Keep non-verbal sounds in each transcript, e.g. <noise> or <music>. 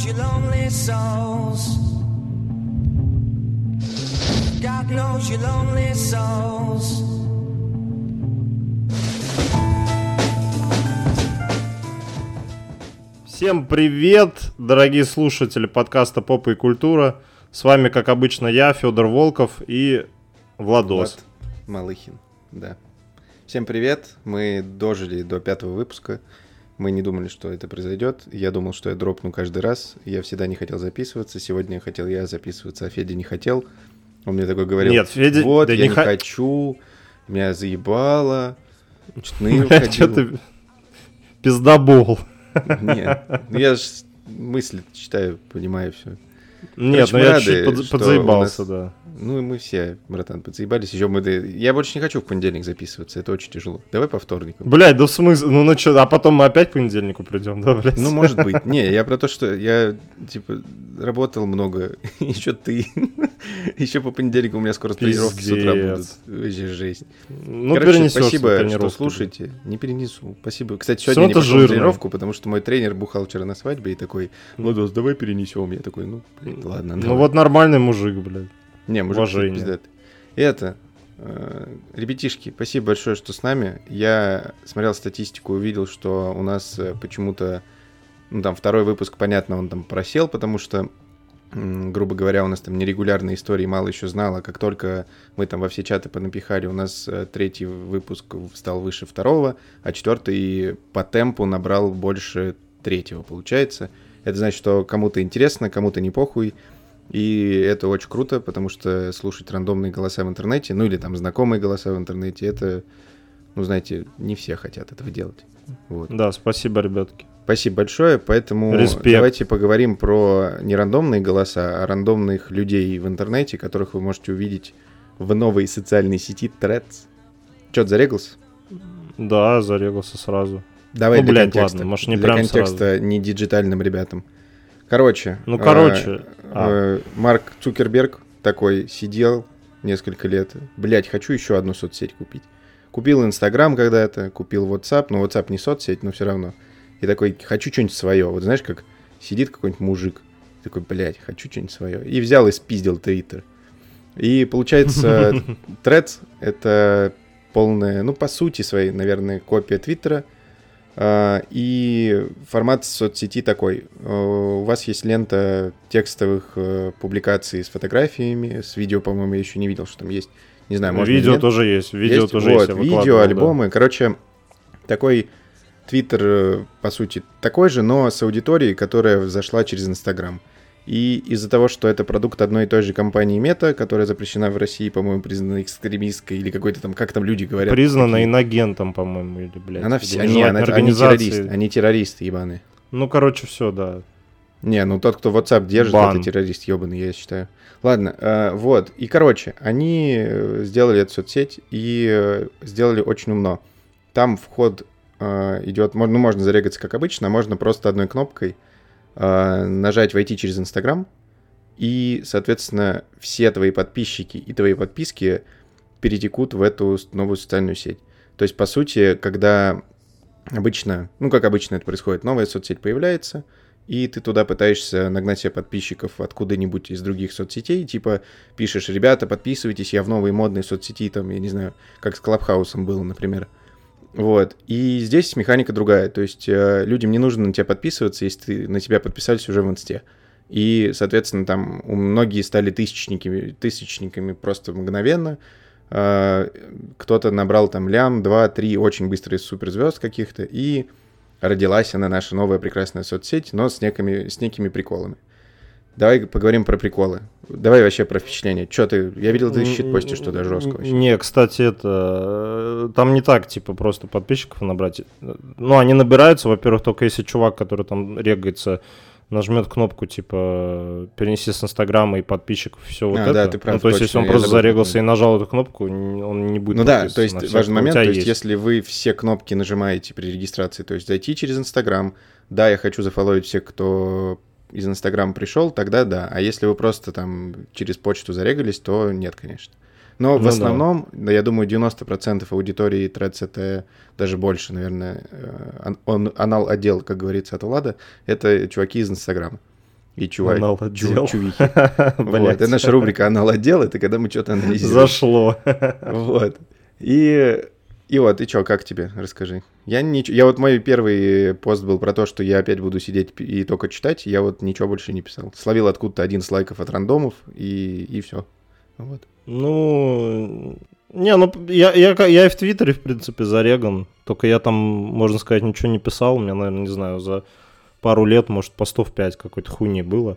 knows your lonely souls. God knows your lonely souls. Всем привет, дорогие слушатели подкаста «Попа и культура». С вами, как обычно, я, Федор Волков и Владос. Влад Малыхин, да. Всем привет, мы дожили до пятого выпуска. Мы не думали, что это произойдет. Я думал, что я дропну каждый раз. Я всегда не хотел записываться. Сегодня хотел я записываться, а Федя не хотел. Он мне такой говорил, Нет, Федя- вот, да я не не ха- хочу, меня заебало. <laughs> Что-то ты пиздобол. Нет, ну я же мысли читаю, понимаю все. Нет, Короче, ну я чуть под- подзаебался, да. Ну и мы все, братан, подзаебались. Еще мы... Я больше не хочу в понедельник записываться, это очень тяжело. Давай по вторникам. Блять, да в смысле, ну ну чё, а потом мы опять к понедельнику придем, да, блядь? Ну, может быть. Не, я про то, что я, типа, работал много. <laughs> Еще ты. <laughs> Еще по понедельнику у меня скоро тренировки с утра будут. Вообще жизнь. Ну, Короче, спасибо, что слушаете. Не перенесу. Спасибо. Кстати, сегодня не пошел тренировку, потому что мой тренер бухал вчера на свадьбе и такой, Владос, давай перенесем. Я такой, ну, блин, ладно. Ну давай». вот нормальный мужик, блядь. Не, мужик уважение. пиздатый. И это, э, ребятишки, спасибо большое, что с нами. Я смотрел статистику, увидел, что у нас э, почему-то, ну там второй выпуск, понятно, он там просел, потому что, грубо говоря, у нас там нерегулярные истории мало еще знало. Как только мы там во все чаты понапихали, у нас э, третий выпуск стал выше второго, а четвертый по темпу набрал больше третьего, получается. Это значит, что кому-то интересно, кому-то не похуй. И это очень круто, потому что слушать рандомные голоса в интернете, ну или там знакомые голоса в интернете, это, ну знаете, не все хотят этого делать. Вот. Да, спасибо, ребятки. Спасибо большое, поэтому Респект. давайте поговорим про не рандомные голоса, а рандомных людей в интернете, которых вы можете увидеть в новой социальной сети Threads. Чё, зарегался? Да, зарегался сразу. Давай Ну, для блядь, контекста. ладно, может, не для прям контекста не диджитальным ребятам. Короче. Ну, э, короче, а. э, Марк Цукерберг такой сидел несколько лет. Блять, хочу еще одну соцсеть купить. Купил Инстаграм когда-то, купил WhatsApp, но WhatsApp не соцсеть, но все равно. И такой, хочу что-нибудь свое. Вот знаешь, как сидит какой-нибудь мужик, такой, блядь, хочу что-нибудь свое. И взял и спиздил Твиттер. И получается, <laughs> Threads — это полная, ну, по сути своей, наверное, копия Твиттера. А, И формат соцсети такой. Э, У вас есть лента текстовых э, публикаций с фотографиями, с видео, по-моему, я еще не видел, что там есть. Не знаю, может, видео тоже есть, видео Есть? тоже вот, есть. видео, выкладывал, да. альбомы. Короче, такой Твиттер, э, по сути, такой же, но с аудиторией, которая зашла через Инстаграм. И из-за того, что это продукт одной и той же компании Мета, которая запрещена в России, по-моему, признана экстремистской или какой-то там, как там люди говорят. Признана такие. инагентом, по-моему, или, блядь. Она вся, не, она, они террористы, они террористы ебаные. Ну, короче, все, да. Не, ну тот, кто WhatsApp держит, Бан. это террорист ебаный, я считаю. Ладно, э, вот. И, короче, они э, сделали эту соцсеть и э, сделали очень умно. Там вход э, идет, ну, можно зарегаться как обычно, а можно просто одной кнопкой нажать «Войти через Инстаграм», и, соответственно, все твои подписчики и твои подписки перетекут в эту новую социальную сеть. То есть, по сути, когда обычно, ну, как обычно это происходит, новая соцсеть появляется, и ты туда пытаешься нагнать себе подписчиков откуда-нибудь из других соцсетей, типа пишешь, ребята, подписывайтесь, я в новой модной соцсети, там, я не знаю, как с Клабхаусом было, например. Вот. И здесь механика другая. То есть э, людям не нужно на тебя подписываться, если ты, на тебя подписались уже в инсте. И, соответственно, там многие стали тысячниками, тысячниками просто мгновенно. Э, Кто-то набрал там лям, два, три очень быстрые суперзвезд каких-то, и родилась она, наша новая прекрасная соцсеть, но с, некими, с некими приколами. Давай поговорим про приколы. Давай вообще про впечатление. Что ты... Я видел, ты щит постишь туда жестко вообще. Не, кстати, это... э, Там не так, типа, просто подписчиков набрать. Ну, они набираются, во-первых, только если чувак, который там регается, нажмет кнопку, типа, перенеси с Инстаграма и подписчиков, все вот А, это. да, ты прав, Ну, то есть, точно, если он я просто забыл, зарегался и нажал эту кнопку, он не будет Ну да, то есть важный момент, то есть, если вы все кнопки нажимаете при регистрации, то есть зайти через Инстаграм, да, я хочу зафоловить всех, кто из Инстаграма пришел, тогда да. А если вы просто там через почту зарегались, то нет, конечно. Но Ну в основном, да, я думаю, 90% аудитории Threads это даже больше, наверное, э, он, анал-отдел, как говорится, от Влада, это чуваки из Инстаграма. и чувак, Анал чу- отдел. чувихи. <laughs> Вот, это наша рубрика «Анал отдел», это когда мы что-то анализируем. Зашло. Вот. И, и вот, и что, как тебе? Расскажи. Я ничего, я вот мой первый пост был про то, что я опять буду сидеть и только читать, я вот ничего больше не писал. Словил откуда-то один с лайков от рандомов, и, и все. Вот. Ну, не, ну, я, я, я и в Твиттере, в принципе, зареган. Только я там, можно сказать, ничего не писал. У меня, наверное, не знаю, за пару лет, может, постов 5 какой-то хуйни было.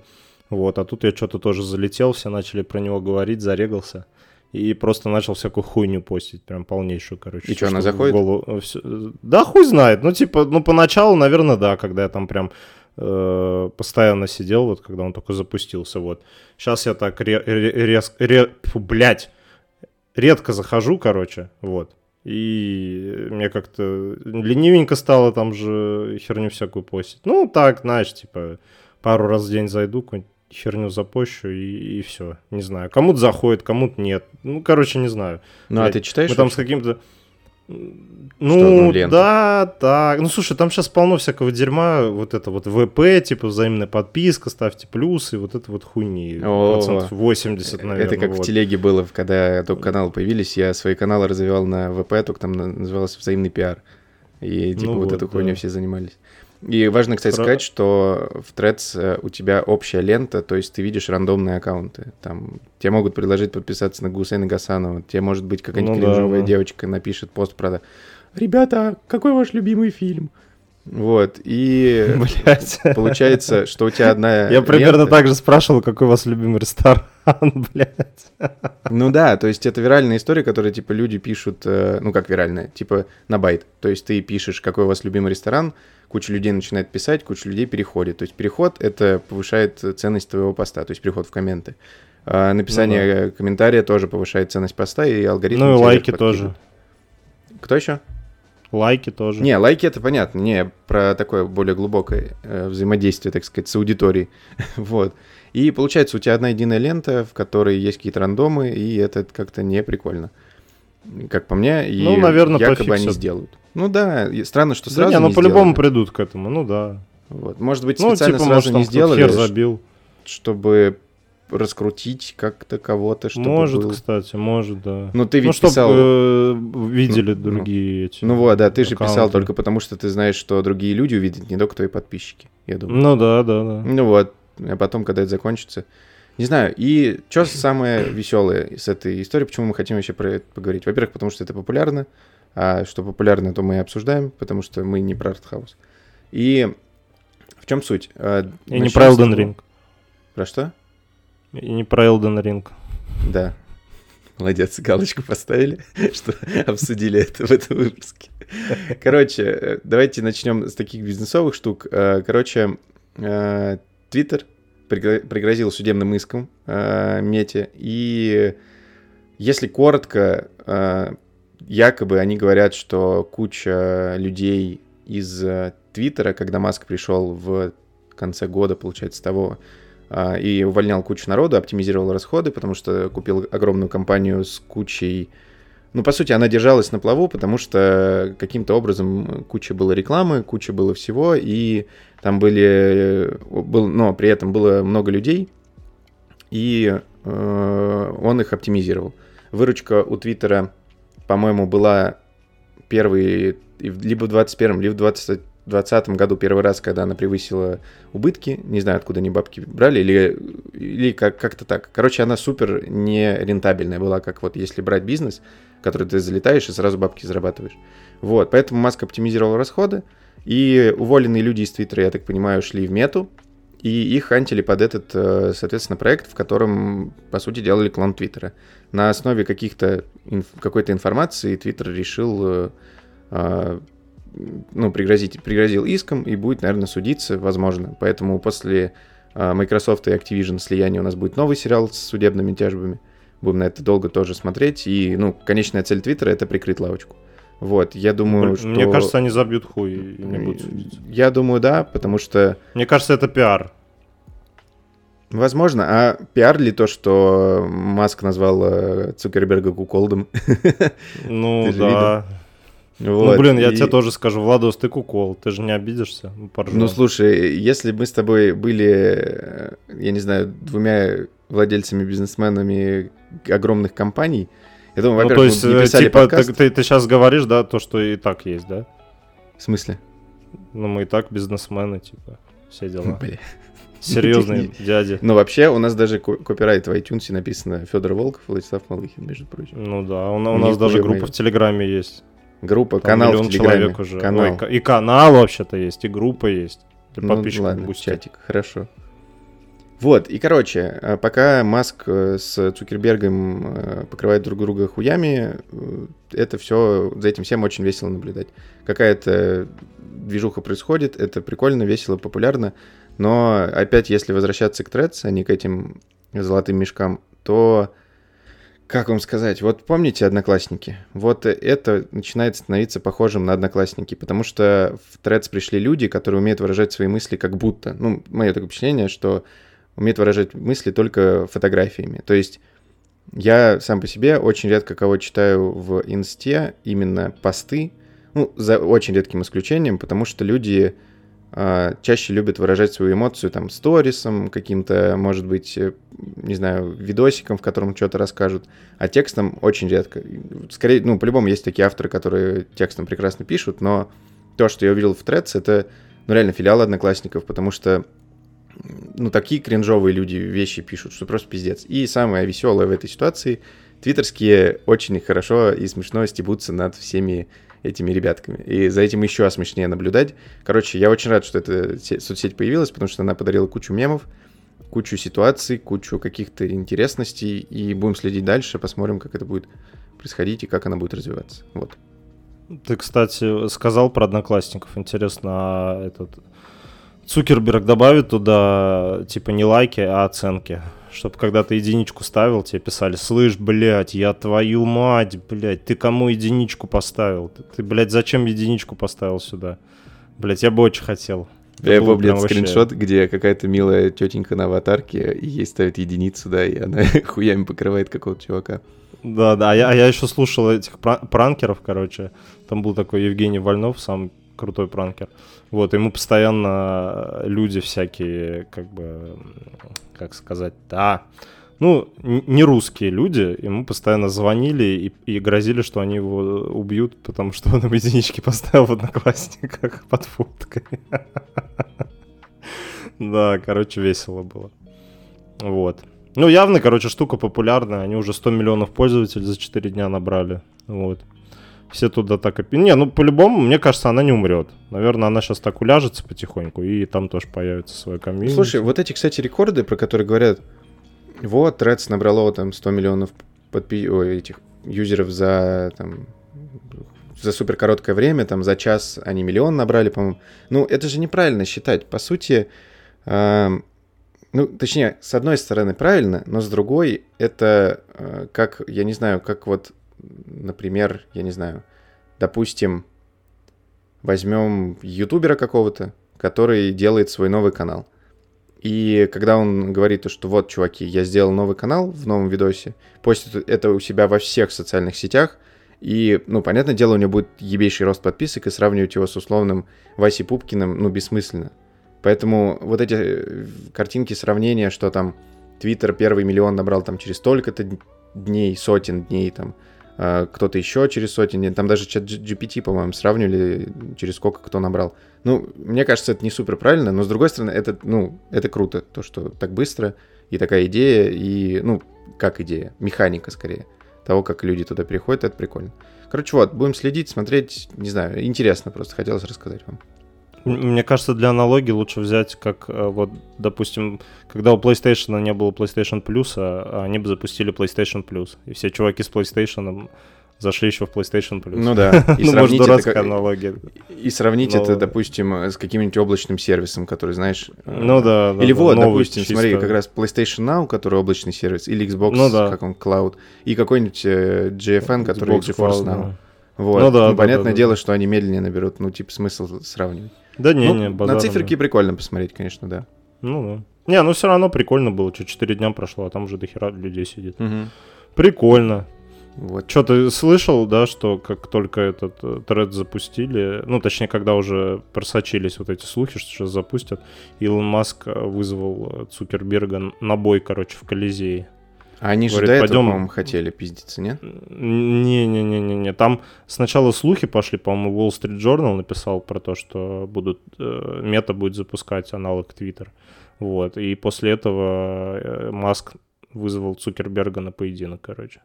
Вот, а тут я что-то тоже залетел, все начали про него говорить, зарегался. И просто начал всякую хуйню постить, прям полнейшую, короче. И она Что в заходит? голову- э, всё- Да хуй знает, ну типа, ну поначалу, наверное, да, когда я там прям э, постоянно сидел, вот когда он только запустился, вот. Сейчас я так ре- ре- ре- фу, блядь, редко захожу, короче, вот. И мне как-то ленивенько стало там же херню всякую постить. Ну, так, знаешь, типа, пару раз в день зайду, какую-нибудь херню запощу и, все. Не знаю. Кому-то заходит, кому-то нет. Ну, короче, не знаю. Ну, а Блядь, ты читаешь? Мы там с каким-то... Ну, да, так. Ну, слушай, там сейчас полно всякого дерьма. Вот это вот ВП, типа взаимная подписка, ставьте плюсы, вот это вот хуйни. О, Процентов 80, наверное. Это как в вот. телеге было, когда только каналы появились, я свои каналы развивал на ВП, только там на- назывался взаимный пиар. И типа Ну вот, вот, эту хуйню да. все занимались. И важно, кстати, Про- сказать, что в Threads э, у тебя общая лента, то есть ты видишь рандомные аккаунты. Там тебе могут предложить подписаться на Гусейна Гасанова, тебе может быть какая-нибудь Ну да, кринжовая да. девочка напишет пост про «Ребята, какой ваш любимый фильм?» Вот, и <laughs> Блять. получается, что у тебя одна Я примерно так же спрашивал, какой у вас любимый ресторан, <laughs> блядь. Ну да, то есть это виральная история, которая, типа, люди пишут, э, ну как виральная, типа на байт. То есть ты пишешь, какой у вас любимый ресторан, куча людей начинает писать, куча людей переходит. То есть переход — это повышает ценность твоего поста, то есть переход в комменты. А написание комментария тоже повышает ценность поста, и алгоритм... Ну и лайки подкидывает. тоже. Кто еще? Лайки тоже. Не, лайки это понятно, не про такое более глубокое э, взаимодействие, так сказать, с аудиторией. <laughs> вот. И получается, у тебя одна единая лента, в которой есть какие-то рандомы, и это как-то не прикольно. Как по мне, и Ну, наверно, якобы они пофиксят. сделают. Ну да, странно, что Да сразу не, ну не по-любому придут к этому, ну да. Вот. Может быть, Ну, специально типа, сразу может, не сделали, хер забил. чтобы раскрутить как-то кого-то, чтобы Может, был- кстати, может, да. Ну, ты ведь ну, чтоб писал... э, видели Ну, другие эти Ну вот, да, ты же писал аккаунты. только потому, что ты знаешь, что другие люди увидят, не только твои подписчики, я думаю. Ну да, да, да. Ну вот, а потом, когда это закончится. Не знаю, и что самое веселое с этой истории, почему мы хотим вообще про это поговорить? Во-первых, потому что это популярно, а что популярно, то мы и обсуждаем, потому что мы не про артхаус. И в чем суть? А, И не про Elden Ring. Про что? И не про Elden Ring. Да. Молодец, галочку поставили, <laughs> что обсудили это в этом выпуске. Короче, э, давайте начнем с таких бизнесовых штук. Э, Короче, э, Twitter пригро- пригрозил судебным иском э, Мете, и если коротко, э, якобы они говорят, что куча людей из э, Твиттера, когда Маск пришел в конце года, получается, того, и увольнял кучу народу, оптимизировал расходы, потому что купил огромную компанию с кучей... Ну, по сути, она держалась на плаву, потому что каким-то образом куча было рекламы, куча было всего, и там были... Был, но при этом было много людей, и э, он их оптимизировал. Выручка у Твиттера, по-моему, была первый либо в 21 либо в 20 2020 году первый раз, когда она превысила убытки, не знаю, откуда они бабки брали, или, или как- как-то так. Короче, она супер не рентабельная была, как вот если брать бизнес, в который ты залетаешь и сразу бабки зарабатываешь. Вот, поэтому Маск оптимизировал расходы, и уволенные люди из Твиттера, я так понимаю, шли в мету, и их хантили под этот, э, соответственно, проект, в котором, по сути, делали клон Твиттера. На основе каких-то какой-то информации Твиттер решил э, э, ну, пригрозить, пригрозил иском и будет, наверное, судиться, возможно. Поэтому после а, Microsoft и Activision слияния у нас будет новый сериал с судебными тяжбами. Будем на это долго тоже смотреть. И, ну, конечная цель Твиттера — это прикрыть лавочку. Вот, я думаю, Блин, что... Мне кажется, они забьют хуй и не будут судить. Я думаю, да, потому что, Мне кажется, это пиар. возможно, а пиар ли то, что Маск назвал э, Цукерберга куколдом? <laughs> Ну Ты же да. Ну, Вот, блин, я и- тебе тоже скажу, Владос, ты кукол, ты же не обидишься? Ну, поржем. Ну, слушай, если мы с тобой были, я не знаю, двумя владельцами, бизнесменами огромных компаний, я думаю, Ну, во-первых, то есть, мы э, писали типа, подкаст. ты, сейчас говоришь, да, то, что и так есть, да? В смысле? Ну, мы и так бизнесмены, типа, все дела. <laughs> Бля. Серьезные <laughs> дяди. Ну, вообще, у нас даже ко- копирайт в iTunes написано Федор Волков, Владислав Малыхин, между прочим. Ну да, у, у нас даже группа в Телеграме есть. Группа, Там канал в Телеграме. человек уже. Канал. Ой, и канал вообще-то есть, и группа есть. Для Ну, подписчиков ладно, чатик, хорошо. Вот, и короче, э, пока Маск э, с Цукербергом э, покрывают друг друга хуями, это все, за этим всем очень весело наблюдать. Какая-то движуха происходит, это прикольно, весело, популярно, но опять, если возвращаться к Threads, а не к этим золотым мешкам, то, как вам сказать, вот помните Одноклассники? Вот это начинает становиться похожим на Одноклассники, потому что в Threads пришли люди, которые умеют выражать свои мысли как будто. Ну, мое такое впечатление, что умеет выражать мысли только фотографиями. То есть я сам по себе очень редко кого читаю в инсте именно посты, ну, за очень редким исключением, потому что люди чаще любят выражать свою эмоцию там сторисом, каким-то, может быть, э, не знаю, видосиком, в котором что-то расскажут, а текстом очень редко. Скорее, ну, по-любому есть такие авторы, которые текстом прекрасно пишут, но то, что я увидел в Threads, это, ну, реально филиал Одноклассников, потому что ну, такие кринжовые люди вещи пишут, что просто пиздец. И самое веселое в этой ситуации, твиттерские очень хорошо и смешно стебутся над всеми этими ребятками. И за этим еще смешнее наблюдать. Короче, я очень рад, что эта се- соцсеть появилась, потому что она подарила кучу мемов, кучу ситуаций, кучу каких-то интересностей, и будем следить дальше, посмотрим, как это будет происходить и как она будет развиваться. Вот. Ты, кстати, сказал про одноклассников. Интересно, а этот Цукерберг добавит туда, типа, не лайки, а оценки. Чтобы когда ты единичку ставил, тебе писали, слышь, блядь, я твою мать, блядь, ты кому единичку поставил? Ты, ты, блядь, зачем единичку поставил сюда? Блядь, я бы очень хотел. Это Я помню прям вообще- скриншот, где какая-то милая тетенька на аватарке, и ей ставит единицу, да, и она <laughs> хуями покрывает какого-то чувака. Да, да, а я, а я еще слушал этих пра- пранкеров, короче. Там был такой Евгений Вольнов, сам крутой пранкер. Вот, ему постоянно люди всякие, как бы, как сказать, да, ну, не русские люди, ему постоянно звонили и, и грозили, что они его убьют, потому что он <laughs> им единички поставил в одноклассниках <laughs> под фоткой. <laughs> Да, короче, весело было. Вот. Ну, явно, короче, штука популярная. Они уже 100 миллионов пользователей за 4 дня набрали. Вот. Все туда так... опи- Не, ну, по-любому, мне кажется, она не умрет. Наверное, она сейчас так уляжется потихоньку, и там тоже появится свой комьюнити. Слушай, вот эти, кстати, рекорды, про которые говорят, вот, Threads набрало там 100 миллионов подпи... Ой, этих юзеров за там за супер короткое время, там за час они миллион набрали, по-моему. Ну, это же неправильно считать. По сути, эм, ну, точнее, с одной стороны правильно, но с другой это э, как, я не знаю, как вот, например, я не знаю, допустим, возьмем ютубера какого-то, который делает свой новый канал. И когда он говорит, то, что вот, чуваки, я сделал новый канал в новом видосе, постит это у себя во всех социальных сетях, и, ну, понятное дело, у него будет ебейший рост подписок, и сравнивать его с условным Васей Пупкиным, ну, бессмысленно. Поэтому вот эти э, картинки сравнения, что там Твиттер первый миллион набрал там через столько-то дней, сотен дней, там, кто-то еще через дней, там даже чат GPT, по-моему, сравнивали, через сколько кто набрал. Ну, мне кажется, это не супер правильно, но с другой стороны, это, ну, это круто, то, что так быстро, и такая идея, и, ну, как идея, механика скорее, того, как люди туда переходят, это прикольно. Короче, вот, будем следить, смотреть, не знаю, интересно просто, хотелось рассказать вам. Мне кажется, для аналогии лучше взять, как э, вот, допустим, когда у PlayStation не было PlayStation Plus, а они бы запустили PlayStation Plus. И все чуваки с PlayStation зашли еще в PlayStation Plus. Ну да, <laughs> и ну, может, дурацкая как- аналогия. И сравнить Но- это, допустим, с каким-нибудь облачным сервисом, который, знаешь... э, Ну да, да, Или да, вот, новый допустим, чисто. смотри, как раз PlayStation Now, который облачный сервис, или Xbox, Ну да. как он, Cloud, и какой-нибудь э, GFN, который Xbox GeForce Cloud, Now. да. Вот. Ну да, да, понятное да, дело, да. что они медленнее наберут, ну, типа, смысл сравнивать. Да не, Ну, не, на базара циферки нет. прикольно посмотреть, конечно, да. Ну да. Не, ну все равно прикольно было, что 4 дня прошло, а там уже дохера людей сидит. Мгм. Прикольно. Вот. Что ты слышал, да, что как только этот э, тред запустили, ну, точнее, когда уже просочились вот эти слухи, что сейчас запустят, Илон Маск э, вызвал э, Цукерберга на бой, короче, в Колизее. А они же Говорит, до этого, «Пойдем». по-моему, хотели пиздиться, нет? Не-не-не-не-не. Там сначала слухи пошли, по-моему, Wall Street Journal написал про то, что будут э, мета будет запускать аналог Twitter. Вот. И после этого э, Маск вызвал Цукерберга на поединок, короче.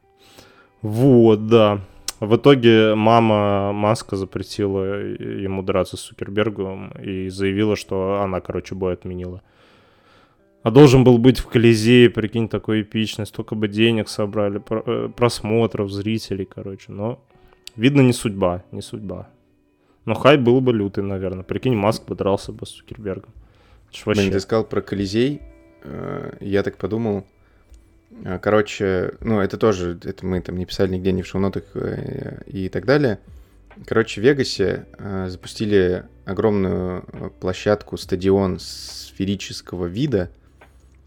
Вот, да. В итоге мама Маска запретила ему драться с Цукербергом и заявила, что она, короче, бой отменила. А должен был быть в Колизее, прикинь, такой эпичный, столько бы денег собрали, э, просмотров, зрителей, короче. Но, видно, не судьба, не судьба. Но хай был бы лютый, наверное. Прикинь, Маск бы дрался бы с Цукербергом. Ж Блин, вообще... ты сказал про Колизей. э, Я так подумал. Э, Короче, ну, это тоже, это мы там не писали нигде, ни в шоу-нотах э, и так далее. Короче, в Вегасе запустили огромную площадку, стадион сферического вида.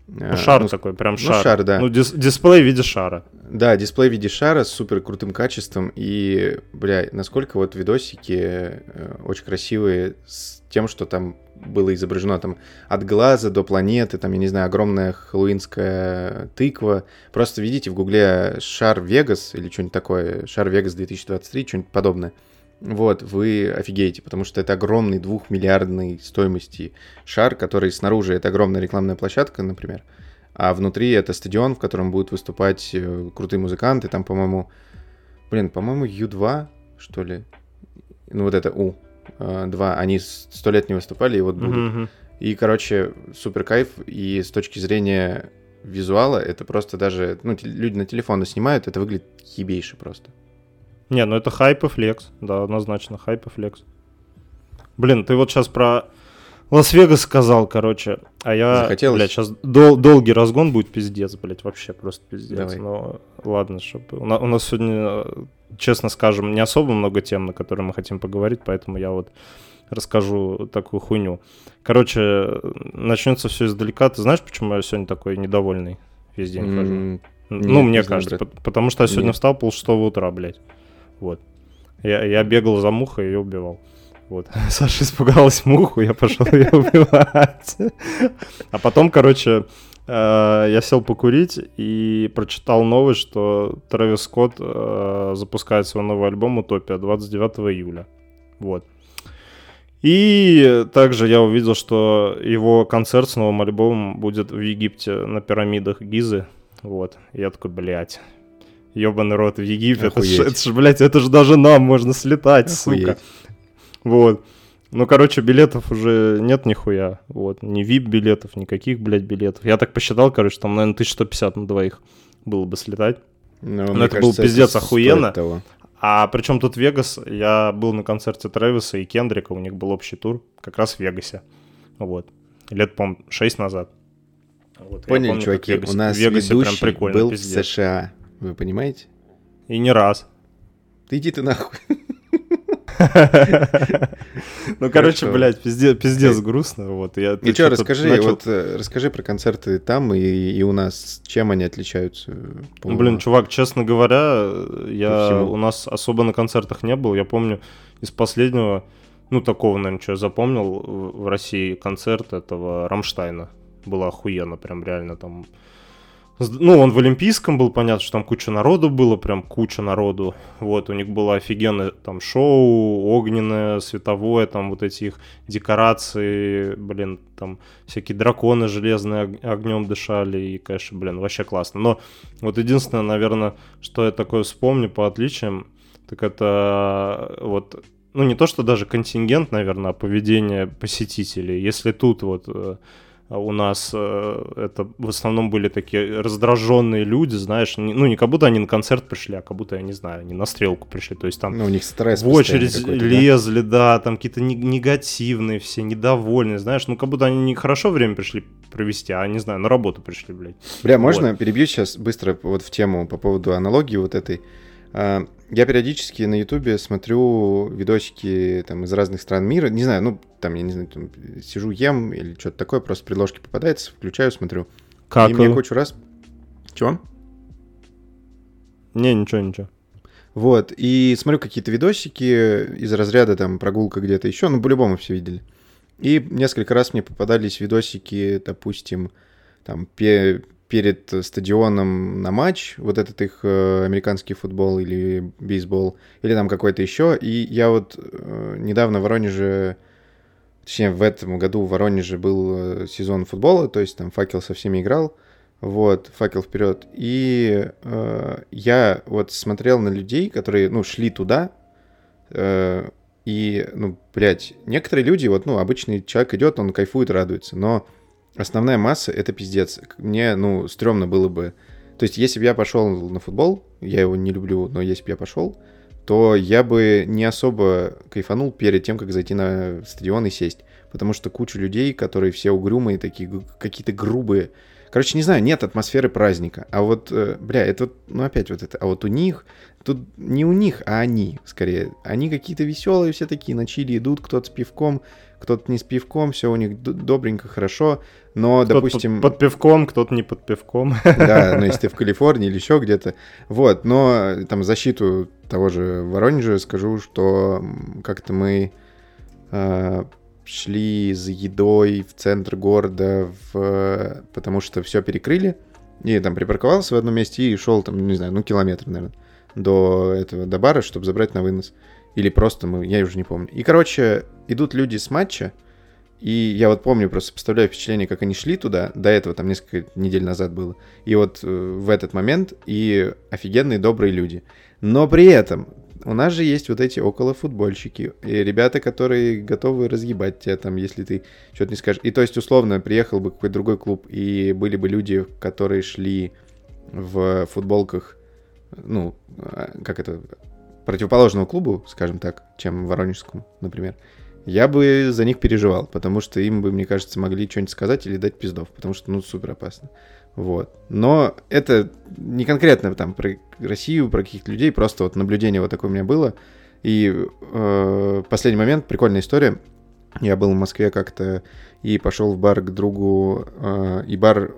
Э, Ну, шар ну, такой, прям ну, шар. шар, да. Ну, дис- дисплей в виде шара. Да, дисплей в виде шара с супер крутым качеством. И, бля, насколько вот видосики э, очень красивые с тем, что там было изображено там от глаза до планеты, там, я не знаю, огромная хэллоуинская тыква. Просто видите в гугле шар Вегас или что-нибудь такое, шар Вегас 2023, что-нибудь подобное. Вот, вы офигеете, потому что это огромный двухмиллиардной стоимости шар, который снаружи это огромная рекламная площадка, например, а внутри это стадион, в котором будут выступать э, крутые музыканты. Там, по-моему, блин, по-моему, Ю2, что ли? Ну, вот это У. 2, они сто лет не выступали, и вот будут. Мгм. И, короче, супер кайф. И с точки зрения визуала, это просто даже... Ну, люди на телефоны снимают, это выглядит ебейше просто. Не, ну это хайп и флекс. Да, однозначно, хайп и флекс. Блин, ты вот сейчас про Лас-Вегас сказал, короче. А я, Захотелось? блядь, сейчас долгий разгон будет пиздец, блядь, вообще просто пиздец. Давай. Но ладно, чтобы... У, на- у нас сегодня, честно скажем, не особо много тем, на которые мы хотим поговорить, поэтому я вот расскажу такую хуйню. Короче, начнется все издалека. Ты знаешь, почему я сегодня такой недовольный весь день хожу? М, ну, нет, мне не знаю, кажется, пот- потому что я сегодня Нет. встал полшестого утра, блядь. Вот. Я, я бегал за мухой и ее убивал. Вот. <laughs> Саша испугалась муху, я пошел ее <laughs> убивать. А потом, короче, э, я сел покурить и прочитал новость, что Трэвис Скотт э, запускает свой новый альбом «Утопия» 29 июля. Вот. И также я увидел, что его концерт с новым альбомом будет в Египте на пирамидах Гизы. Вот. Я такой, блядь, ебаный рот в Египет. Это ж, Охуеть. это ж, блядь, это же даже нам можно слетать, сука. Охуеть. Вот. Ну, короче, билетов уже нет нихуя. Вот. Ни VIP-билетов, никаких, блядь, билетов. Я так посчитал, короче, там, наверное, 1150 на двоих было бы слетать. Ну, Ну, мне это был кажется, пиздец стоит охуенно. того. А причем тут Вегас, я был на концерте Трэвиса и Кендрика, у них был общий тур, как раз в Вегасе. Вот. Лет, по-моему, 6 назад. Вот, Поняли, помню, чуваки, в Вегасе- у нас в Вегасе прям ведущий прикольно, был в пиздец. США. Вы понимаете? И не раз. Ты иди ты нахуй. <laughs> Ну, короче, блядь, пиздец, пиздец грустно. Вот, я И что, расскажи, вот э, расскажи про концерты там и, и у нас, чем они отличаются? Ну, блин, чувак, честно говоря, я у нас особо на концертах не был. Я помню из последнего, ну, такого, наверное, что я запомнил в в России концерт этого Рамштайна. Было охуенно, прям реально там. Ну, он в Олимпийском был, понятно, что там куча народу было, прям куча народу. Вот, у них было офигенное там шоу, огненное, световое, там вот эти их декорации, блин, там всякие драконы железные ог- огнем дышали, и, конечно, блин, вообще классно. Но вот единственное, наверное, что я такое вспомню по отличиям, так это вот, ну не то, что даже контингент, наверное, а поведение посетителей. Если тут вот э, у нас э, это в основном были такие раздраженные люди, знаешь, ну не как будто они на концерт пришли, а как будто, я не знаю, они на стрелку пришли. То есть там Ну, у них стресс в очередь какой-то, да? лезли, да, там какие-то не- негативные все, недовольные, знаешь, ну как будто они не хорошо время пришли провести, а, не знаю, на работу пришли, блядь. Бля, можно перебью сейчас быстро вот в тему по поводу аналогии вот этой? А, Я периодически на Ютубе смотрю видосики там из разных стран мира. Не знаю, ну, там, я не знаю, там, сижу, ем или что-то такое, просто предложки попадается, включаю, смотрю. Как? И мне кучу раз... Чего? Не, ничего, ничего. Вот, и смотрю какие-то видосики из разряда там прогулка где-то еще, ну, по-любому все видели. И несколько раз мне попадались видосики, допустим, там, пе- перед стадионом на матч, вот этот их э, американский футбол или бейсбол, или там какой-то еще. И я вот э, недавно в Воронеже, точнее, в этом году в Воронеже был э, сезон футбола, то есть там факел со всеми играл. Вот, факел вперед. И э, я вот смотрел на людей, которые, ну, шли туда, э, и, ну, блядь, некоторые люди, вот, ну, обычный человек идет, он кайфует, радуется, но основная масса — это пиздец. Мне, ну, стрёмно было бы... То есть, если бы я пошел на футбол, я его не люблю, но если бы я пошел, то я бы не особо кайфанул перед тем, как зайти на стадион и сесть. Потому что куча людей, которые все угрюмые, такие какие-то грубые, Короче, не знаю, нет атмосферы праздника. А вот, э, бля, это вот, ну опять вот это. А вот у них, тут не у них, а они, скорее. Они какие-то веселые все такие, на чили идут, кто-то с пивком, кто-то не с пивком, все у них добренько, хорошо. Но, кто допустим... Под, под пивком, кто-то не под пивком. Да, ну <laughs> если ты в Калифорнии или еще где-то. Вот, но там защиту того же Воронежа скажу, что как-то мы э, шли за едой в центр города, в... потому что все перекрыли. И там припарковался в одном месте и шел там, не знаю, ну километр, наверное, до этого, до бара, чтобы забрать на вынос. Или просто мы, я уже не помню. И, короче, идут люди с матча, и я вот помню, просто представляю впечатление, как они шли туда, до этого там несколько недель назад было. И вот э, в этот момент и офигенные добрые люди. Но при этом у нас же есть вот эти около футбольщики, и ребята, которые готовы разъебать тебя там, если ты что-то не скажешь. И то есть, условно, приехал бы какой-то другой клуб, и были бы люди, которые шли в футболках, ну, а, как это, противоположного клубу, скажем так, чем Воронежскому, например, я бы за них переживал, потому что им бы, мне кажется, могли что-нибудь сказать или дать пиздов, потому что, ну, супер опасно. Вот. Но это не конкретно там про Россию, про каких-то людей, просто вот наблюдение вот такое у меня было. И э, последний момент, прикольная история. Я был в Москве как-то и пошел в бар к другу, э, и бар,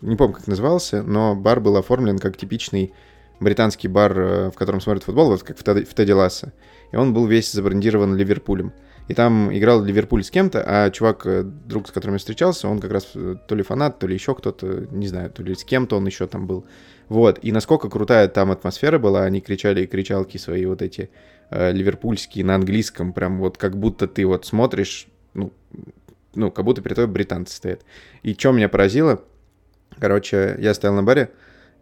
не помню, как назывался, но бар был оформлен как типичный британский бар, э, в котором смотрят футбол, вот как в Тедди Ласса. И он был весь забрендирован Ливерпулем и там играл Ливерпуль с кем-то, а чувак, э, друг, с которым я встречался, он как раз э, то ли фанат, то ли еще кто-то, не знаю, то ли с кем-то он еще там был. Вот, и насколько крутая там атмосфера была, они кричали кричалки свои вот эти э, ливерпульские на английском, прям вот как будто ты вот смотришь, ну, ну, как будто перед тобой британцы стоят. И что меня поразило, короче, я стоял на баре,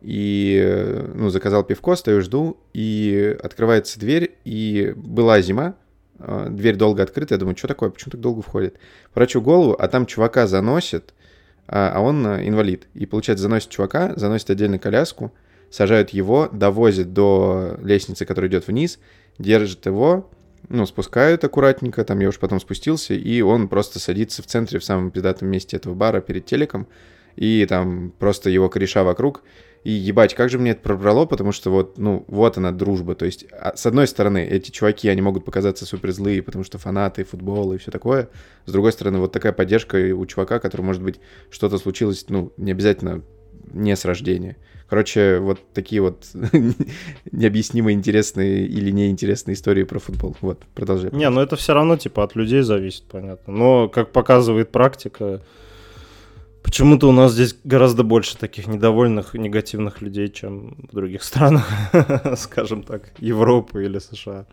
и, э, ну, заказал пивко, стою, жду, и открывается дверь, и была зима, дверь долго открыта, я думаю, что такое, почему так долго входит? Врачу голову, а там чувака заносит, а, а он а, инвалид. И, получается, заносит чувака, заносит отдельно коляску, сажают его, довозят до лестницы, которая идет вниз, держат его, ну, спускают аккуратненько, там я уж потом спустился, и он просто садится в центре, в самом пиздатом месте этого бара перед телеком, и там просто его кореша вокруг, и ебать, как же мне это пробрало, потому что вот, ну, вот она дружба. То есть, а, с одной стороны, эти чуваки, они могут показаться супер злые, потому что фанаты футбола и все такое. С другой стороны, вот такая поддержка у чувака, который, может быть, что-то случилось, ну, не обязательно не с рождения. Короче, вот такие вот <laughs> необъяснимо интересные или неинтересные истории про футбол. Вот, продолжай. Не, ну это все равно, типа, от людей зависит, понятно. Но, как показывает практика, Почему-то у нас здесь гораздо больше таких недовольных, негативных людей, чем в других странах, <laughs> скажем так, Европы или США.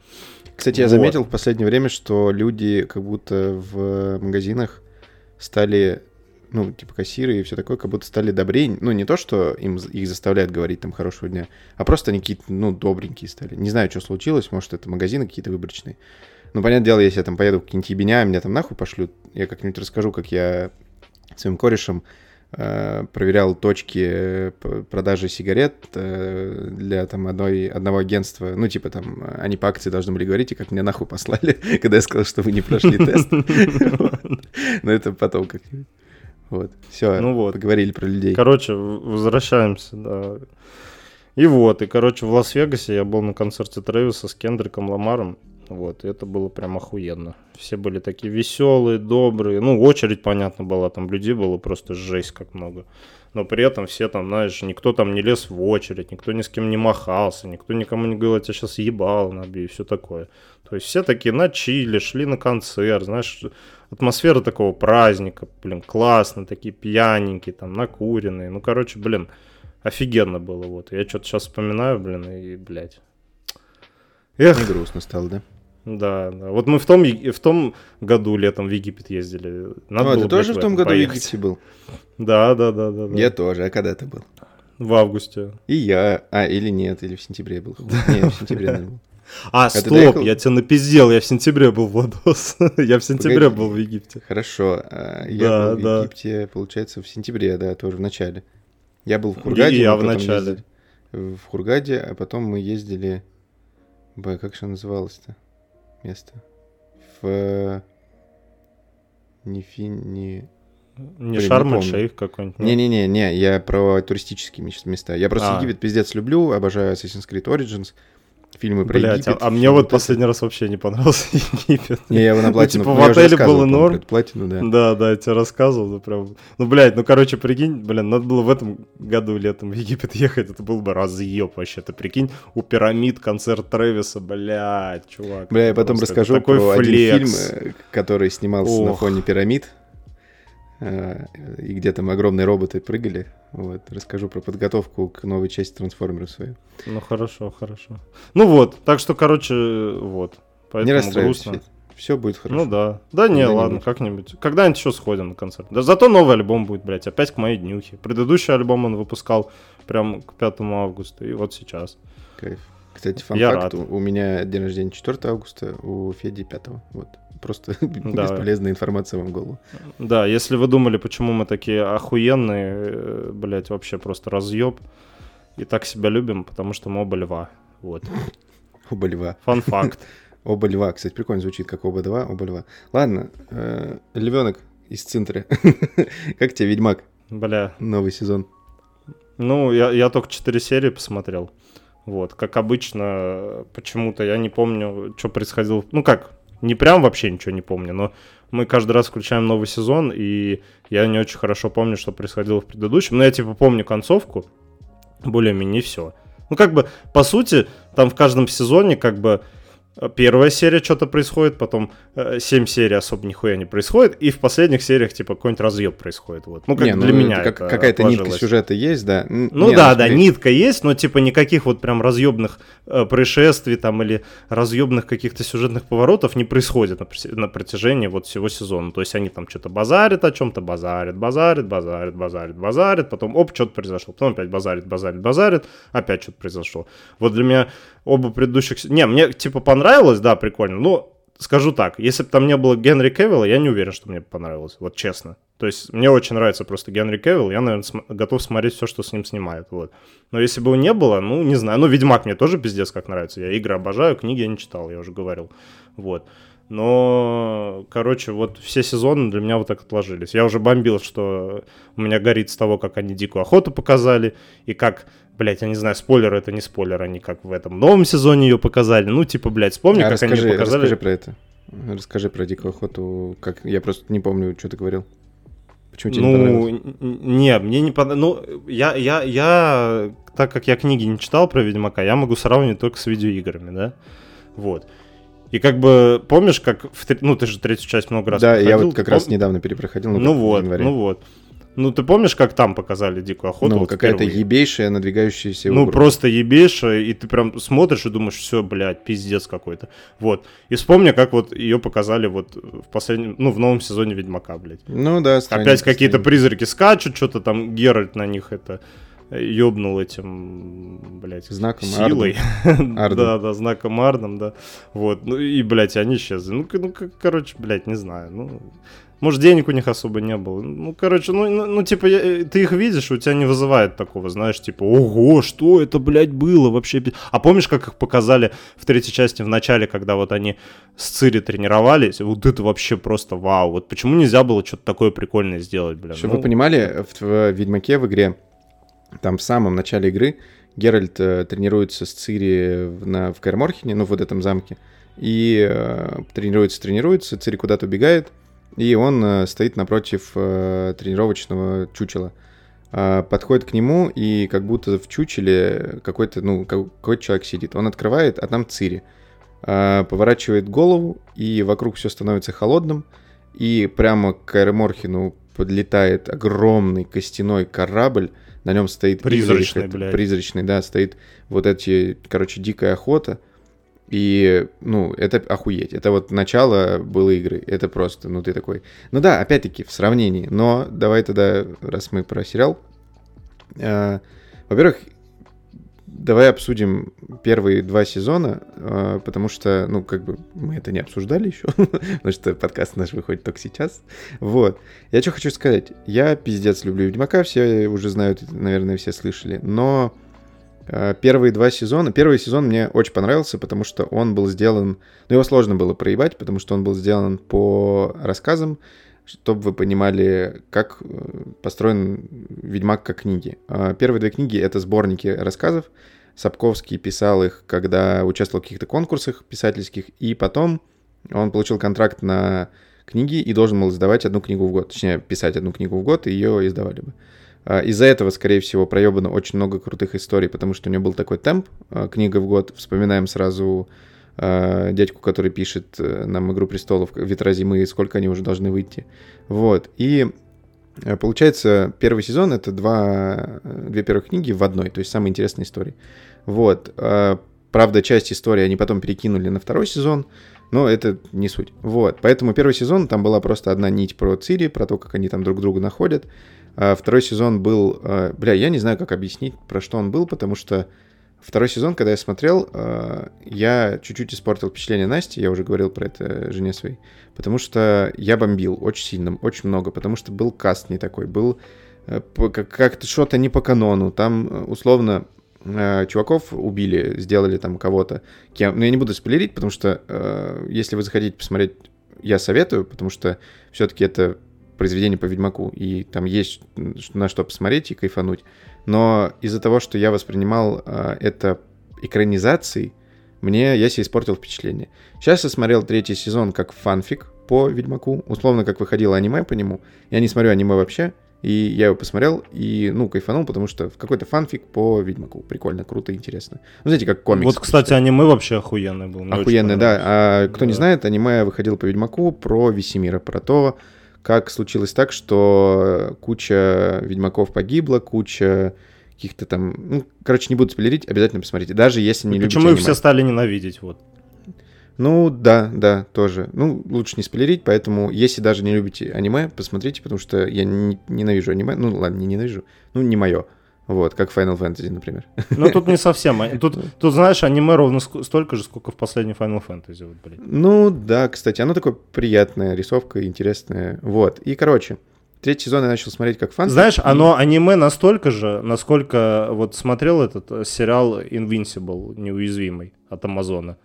Кстати, я вот. заметил в последнее время, что люди как будто в магазинах стали, ну, типа кассиры и все такое, как будто стали добрее. Ну, не то, что им их заставляют говорить там хорошего дня, а просто они какие-то, ну, добренькие стали. Не знаю, что случилось, может, это магазины какие-то выборочные. Ну, понятное дело, если я там поеду в какие-нибудь ебеня, меня там нахуй пошлют, я как-нибудь расскажу, как я своим корешем э, проверял точки э, продажи сигарет э, для там одной, одного агентства. Ну, типа там, они по акции должны были говорить, и как меня нахуй послали, <laughs> когда я сказал, что вы не прошли тест. <laughs> Но это потом как-нибудь. Вот, все, ну вот. поговорили про людей. Короче, возвращаемся, да. И вот, и, короче, в Лас-Вегасе я был на концерте Трэвиса с Кендриком Ламаром. Вот, это было прям охуенно. Все были такие веселые, добрые. Ну, очередь, понятно, была, там людей было просто жесть как много. Но при этом все там, знаешь, никто там не лез в очередь, никто ни с кем не махался, никто никому не говорил, я тебя сейчас ебал набью и все такое. То есть все такие на чили, шли на концерт, знаешь, атмосфера такого праздника, блин, классно, такие пьяненькие, там, накуренные. Ну, короче, блин, офигенно было, вот. Я что-то сейчас вспоминаю, блин, и, блядь. Эх, Не грустно стало, да? Да, да. Вот мы в том, в том году летом в Египет ездили. Надо О, было, ты тоже в том году в. Египте был? Да, да, да, да. да. Я тоже. А когда ты был? В августе. И я. А, или нет, или в сентябре был. Нет, в сентябре, наверное, был. А, ты стоп, я тебя напиздел, я в сентябре был, Владос. <laughs> я в сентябре Погоди. был в Египте. Хорошо. а, Да, Я был в да. Египте, получается, в сентябре, да, тоже в начале. Я был в Хургаде. И я в начале. В Хургаде, а потом мы ездили... Б, как же называлось-то место? В... э, Не фи... Не... Не Блин, не Шарм-эль-Шейх какой-нибудь. нет? Не-не-не, не, я про туристические мес- места. Я просто А. Египет пиздец люблю, обожаю Assassin's Creed Origins, фильмы про Блять, Египет. а, а мне вот это. последний раз вообще не понравился <laughs> Египет. Не, я его на платину... типа, ну, в я уже отеле было норм. платину, да. Да, да, я тебе рассказывал, ну прям... Ну, блядь, ну, короче, прикинь, блин, надо было в этом году летом в Египет <laughs> ехать, это был бы разъеб вообще, ты прикинь, у пирамид концерт Трэвиса, блядь, чувак. Бля, я потом расскажу такой про один фильм, флекс. э, который снимался на Ох. фоне пирамид, и где там огромные роботы прыгали. Вот, расскажу про подготовку к новой части трансформеров свою. Ну, хорошо, хорошо. Ну вот, так что, короче, вот. Не Поэтому расстраивайся, грустно. все будет хорошо. Ну да. Да не, Когда-нибудь. ладно, как-нибудь. Когда-нибудь еще сходим на концерт. Да зато новый альбом будет, блядь, опять к моей днюхе. Предыдущий альбом он выпускал прям к 5 августа, и вот сейчас. Кайф. Кстати, фан Я факт, рад. у у меня день рождения 4 августа, у Феди 5. Вот. Просто <laughs> Да. бесполезная информация вам в голову. Да, если вы думали, почему мы такие охуенные, э, блядь, вообще просто разъеб, и так себя любим, потому что мы оба льва. Вот. <laughs> Оба льва. Фан факт. <laughs> Оба льва. Кстати, прикольно звучит, как оба два, оба льва. Ладно, э, львенок из центра. Как тебе Ведьмак? Бля, Новый сезон. Ну, я, я только 4 серии посмотрел. Вот, как обычно, почему-то я не помню, что происходило. Ну как, не прям вообще ничего не помню, но мы каждый раз включаем новый сезон, и я не очень хорошо помню, что происходило в предыдущем. Но я типа помню концовку, более-менее все. Ну как бы, по сути, там в каждом сезоне как бы первая серия что-то происходит, потом э, 7 серий особо нихуя не происходит, и в последних сериях типа какой-нибудь разъеб происходит. Вот. Ну как Не, для ну, меня как- какая-то нитка сюжета есть, да. Н- Ну не, да, да, смотри, нитка есть, но типа никаких вот прям разъебных э, происшествий там или разъебных каких-то сюжетных поворотов не происходит на, на протяжении вот всего сезона. То есть они там что-то базарят о чем-то, базарят, базарят, базарят, базарят, базарят, потом оп, что-то произошло, потом опять базарит, базарит, базарит, опять что-то произошло. Вот для меня оба предыдущих... Не, мне типа понравилось, да, прикольно, но скажу так, если бы там не было Генри Кевилла, я не уверен, что мне понравилось, вот честно. То есть мне очень нравится просто Генри Кевилл, я, наверное, см- готов смотреть все, что с ним снимают, вот. Но если бы его не было, ну, не знаю, ну, Ведьмак мне тоже пиздец как нравится, я игры обожаю, книги я не читал, я уже говорил, вот. Но, короче, вот все сезоны для меня вот так отложились. Я уже бомбил, что у меня горит с того, как они дикую охоту показали, и как, блядь, я не знаю, спойлер это не спойлер, они как в этом новом сезоне ее показали. Ну, типа, блядь, вспомни, а как они расскажи, её показали. расскажи про это. Расскажи про дикую охоту. Как я просто не помню, что ты говорил. Почему тебе не Ну, понравилось? н- н- не, мне не понравилось. Ну, я, я, я, так как я книги не читал про Ведьмака, я могу сравнивать только с видеоиграми, да? Вот. И как бы, помнишь, как в... Ну, ты же третью часть много раз Да, я проходил, вот как пом- раз недавно перепроходил. Ну, в вот, ну вот. Ну, ты помнишь, как там показали Дикую Охоту? Ну, вот какая-то впервые? ебейшая надвигающаяся Ну, угроза. просто ебейшая, и ты прям смотришь и думаешь, все, блядь, пиздец какой-то. Вот. И вспомни, как вот ее показали вот в последнем, ну, в новом сезоне Ведьмака, блядь. Ну да, Опять какие-то призраки скачут, что-то там Геральт на них это ёбнул этим, блядь, Знаком силой. <laughs> Да, да, знаком Ардом, да. Вот, ну и, блядь, они исчезли. Ну, ну, короче, блядь, не знаю, ну... Может, денег у них особо не было. Ну, короче, ну, ну, ну, типа, я- э, ты их видишь, у тебя не вызывает такого, знаешь, типа, ого, что это, блядь, было вообще? пи-». А помнишь, как их показали в третьей части в начале, когда вот они с Цири тренировались? Вот это вообще просто вау. Вот почему нельзя было что-то такое прикольное сделать, блядь? Чтобы Ну, вы понимали, в, в Ведьмаке в игре, там в самом начале игры Геральт э, тренируется с Цири в, на, в Каэр-Морхене, ну, в вот этом замке, и э, тренируется, тренируется, Цири куда-то убегает, и он э, стоит напротив э, тренировочного чучела. Э, подходит к нему, и как будто в чучеле какой-то, ну, какой-то человек сидит. Он открывает, а там Цири. Э, поворачивает голову, и вокруг все становится холодным, и прямо к Каэр-Морхену подлетает огромный костяной корабль, на нем стоит Призрачный, Игорь, блядь. призрачный, да, стоит вот эти, короче, дикая охота. И, ну, это охуеть. Это вот начало было игры. Это просто, ну, ты такой... Ну да, опять-таки, в сравнении. Но давай тогда, раз мы про сериал. э, во-первых, давай обсудим первые два сезона, э, потому что, ну, как бы мы это не обсуждали еще, <laughs> потому что подкаст наш выходит только сейчас. Вот. Я что хочу сказать. Я пиздец люблю Ведьмака, все уже знают, наверное, все слышали, но э, первые два сезона, первый сезон мне очень понравился, потому что он был сделан, ну, его сложно было проебать, потому что он был сделан по рассказам, чтобы вы понимали, как э, построен Ведьмак как книги. А Первые две книги — это сборники рассказов. Сапковский писал их, когда участвовал в каких-то конкурсах писательских, и потом он получил контракт на книги и должен был издавать одну книгу в год. Точнее, писать одну книгу в год, и ее издавали бы. А, Из-за этого, скорее всего, проебано очень много крутых историй, потому что у него был такой темп, а, книга в год. Вспоминаем сразу э, дядьку, который пишет э, нам «Игру престолов», «Ветра зимы», и сколько они уже должны выйти. Вот. И э, получается, первый сезон — это два, э, две первых книги в одной, то есть самые интересные истории. Вот. Э, Правда, часть истории они потом перекинули на второй сезон, но это не суть. Вот. Поэтому первый сезон там была просто одна нить про Цири, про то, как они там друг друга находят. А второй сезон был... Бля, я не знаю, как объяснить, про что он был, потому что Второй сезон, когда я смотрел, э, я чуть-чуть испортил впечатление Насти, я уже говорил про это жене своей, потому что я бомбил очень сильно, очень много, потому что был каст не такой, был э, как-то что-то не по канону, там э, условно чуваков убили, сделали там кого-то, кем, но я не буду спойлерить, потому что если вы захотите посмотреть, я советую, потому что все-таки это произведение по Ведьмаку, и там есть на что посмотреть и кайфануть. Но из-за того, что я воспринимал э, это экранизацией, мне я себе испортил впечатление. Сейчас я смотрел третий сезон как фанфик по Ведьмаку, условно, как выходило аниме по нему. Я не смотрю аниме вообще, и я его посмотрел и, ну, кайфанул, потому что какой-то фанфик по Ведьмаку. Прикольно, круто, интересно. Ну, знаете, как комикс. Вот, кстати, аниме вообще охуенное было. мне очень Охуенно, да. А кто не Да. знает, аниме выходило по Ведьмаку про Весемира, про то, как случилось так, что куча Ведьмаков погибла, куча каких-то там... Ну, короче, не буду спойлерить, обязательно посмотрите. Даже если не И любите Почему их аниме. все стали ненавидеть? Вот. Ну, да, да, тоже. Ну, лучше не спойлерить, поэтому, если даже не любите аниме, посмотрите, потому что я не- ненавижу аниме. Ну, ладно, не ненавижу. Ну, не мое. Вот, как Final Fantasy, например. <laughs> Ну, тут не совсем. Тут, <laughs> тут, знаешь, аниме ровно столько же, сколько в последней Final Fantasy. Вот, блин. Ну, да, кстати, оно такое приятная рисовка, интересная. Вот. И, короче, третий сезон я начал смотреть как фан. Знаешь, оно аниме настолько же, насколько вот смотрел этот э, сериал Invincible, неуязвимый от Амазона,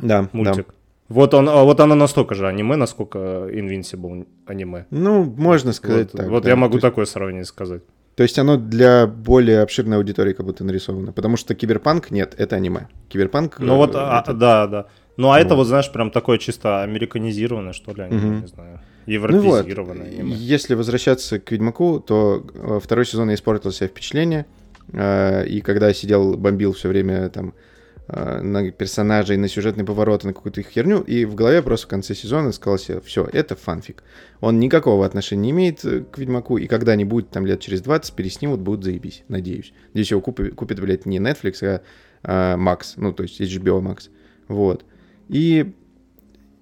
Да, да. мультик. Вот, он, а вот оно настолько же аниме, насколько Invincible аниме. Ну, можно сказать вот так. вот да. я могу есть, такое сравнение сказать. То есть оно для более обширной аудитории как будто нарисовано. Потому что киберпанк нет, это аниме. Киберпанк. Ну э, вот, а, это- да, да. Ну а это Вот. вот, знаешь, прям такое чисто американизированное, что ли, аниме, Мгм. не знаю. Ну вот, аниме. если возвращаться к Ведьмаку, то э, второй сезон я испортил себе впечатление. э, И когда сидел, бомбил все время там э, на персонажей, на сюжетные повороты, на какую-то их херню, и в голове просто в конце сезона сказал себе, все, это фанфик. Он никакого отношения не имеет э, к Ведьмаку, и когда-нибудь, там лет через 20, переснимут, будут заебись, надеюсь. Здесь его купит, купит блядь, не Netflix, а а, Max, ну, то есть HBO Max. Вот. И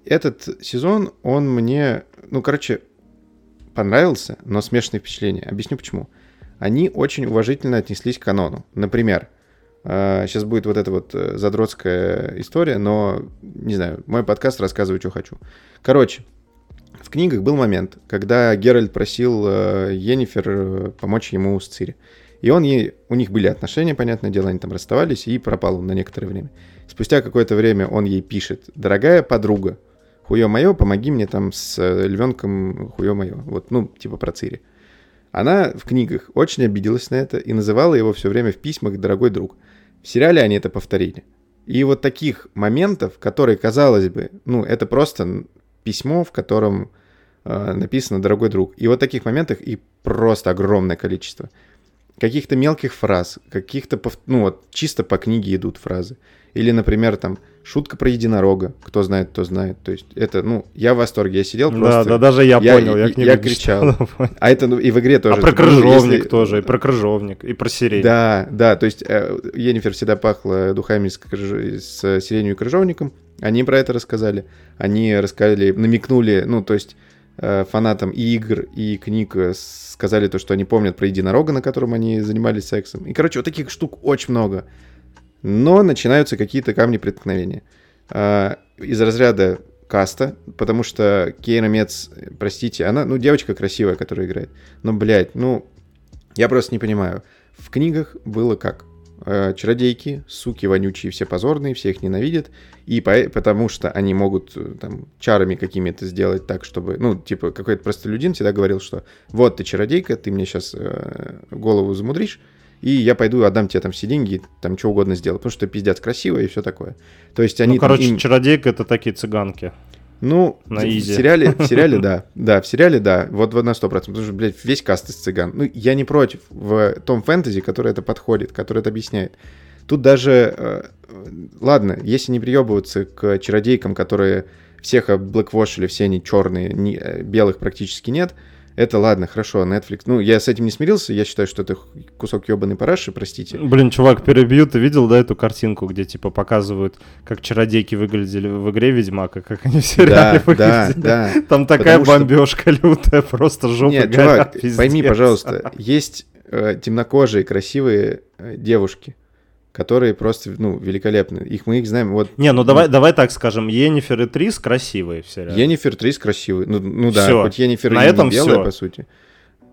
этот сезон, он мне, ну, короче, понравился, но смешанные впечатления. Объясню почему. Они очень уважительно отнеслись к канону. Например, сейчас будет вот эта вот э, задротская история, но, не знаю, мой подкаст рассказываю, что хочу. Короче, в книгах был момент, когда Геральт просил э, Йеннифер э, помочь ему с Цири. И он ей, у них были отношения, понятное дело, они там расставались, и пропал он на некоторое время. Спустя какое-то время он ей пишет, дорогая подруга, хуё мое, помоги мне там с львенком, хуё мое. Вот, ну, типа про Цири. Она в книгах очень обиделась на это и называла его все время в письмах «дорогой друг». Сериале они это повторили. И вот таких моментов, которые, казалось бы, ну, это просто письмо, в котором э, написано «дорогой друг». И вот таких моментов и просто огромное количество. Каких-то мелких фраз, каких-то, ну вот, чисто по книге идут фразы. Или, например, там, шутка про единорога. Кто знает, кто знает. То есть это, ну, я в восторге. Я сидел просто... Да, да, даже я, я понял. Я, я, я кричал. <laughs> А это ну, и в игре тоже. А про крыжовник если... тоже, и про крыжовник, и про сирень. Да, да, то есть э, Енифер всегда пахла духами с, крыж... с сиренью и крыжовником. Они про это рассказали. Они рассказали, намекнули, ну, то есть э, фанатам и игр, и книг э, сказали то, что они помнят про единорога, на котором они занимались сексом. И, короче, вот таких штук очень много. Но начинаются какие-то камни преткновения. А, из разряда каста, потому что Кейра Мец, простите, она, ну, девочка красивая, которая играет. Но, блядь, ну, я просто не понимаю. В книгах было как? А, чародейки, суки вонючие, все позорные, все их ненавидят, и по, потому что они могут э, там чарами какими-то сделать так, чтобы, ну, типа, какой-то простолюдин всегда говорил, что вот ты чародейка, ты мне сейчас э, голову замудришь, и я пойду отдам тебе там все деньги, там что угодно сделаю, потому что пиздец красиво и все такое. То есть они... Ну, короче, им... чародейка — это такие цыганки. Ну, на в, в сериале, в <laughs> сериале, да, да, в сериале, да, вот на сто процентов, потому что, блядь, весь каст из цыган. Ну, я не против в том фэнтези, который это подходит, который это объясняет. Тут даже, э, ладно, если не приебываться к чародейкам, которые всех облэквошили, все они черные, не, э, белых практически нет, это ладно, хорошо, Netflix. Ну, я с этим не смирился, я считаю, что это кусок ебаный параши, простите. Блин, чувак, перебью, ты видел, да, эту картинку, где, типа, показывают, как чародейки выглядели в игре Ведьмака, как они все да, выглядели. Да, да. Там такая Потому бомбежка что... лютая, просто жопа Нет, горят, чувак, пойми, пожалуйста, есть э, темнокожие красивые э, девушки, которые просто, ну, великолепны. Их мы их знаем. Вот. Не, ну давай, давай так скажем, Енифер и Трис красивые все. Реально. Енифер Трис красивые. Ну, ну да, всё. хоть Енифер На и этом не белая, всё. по сути.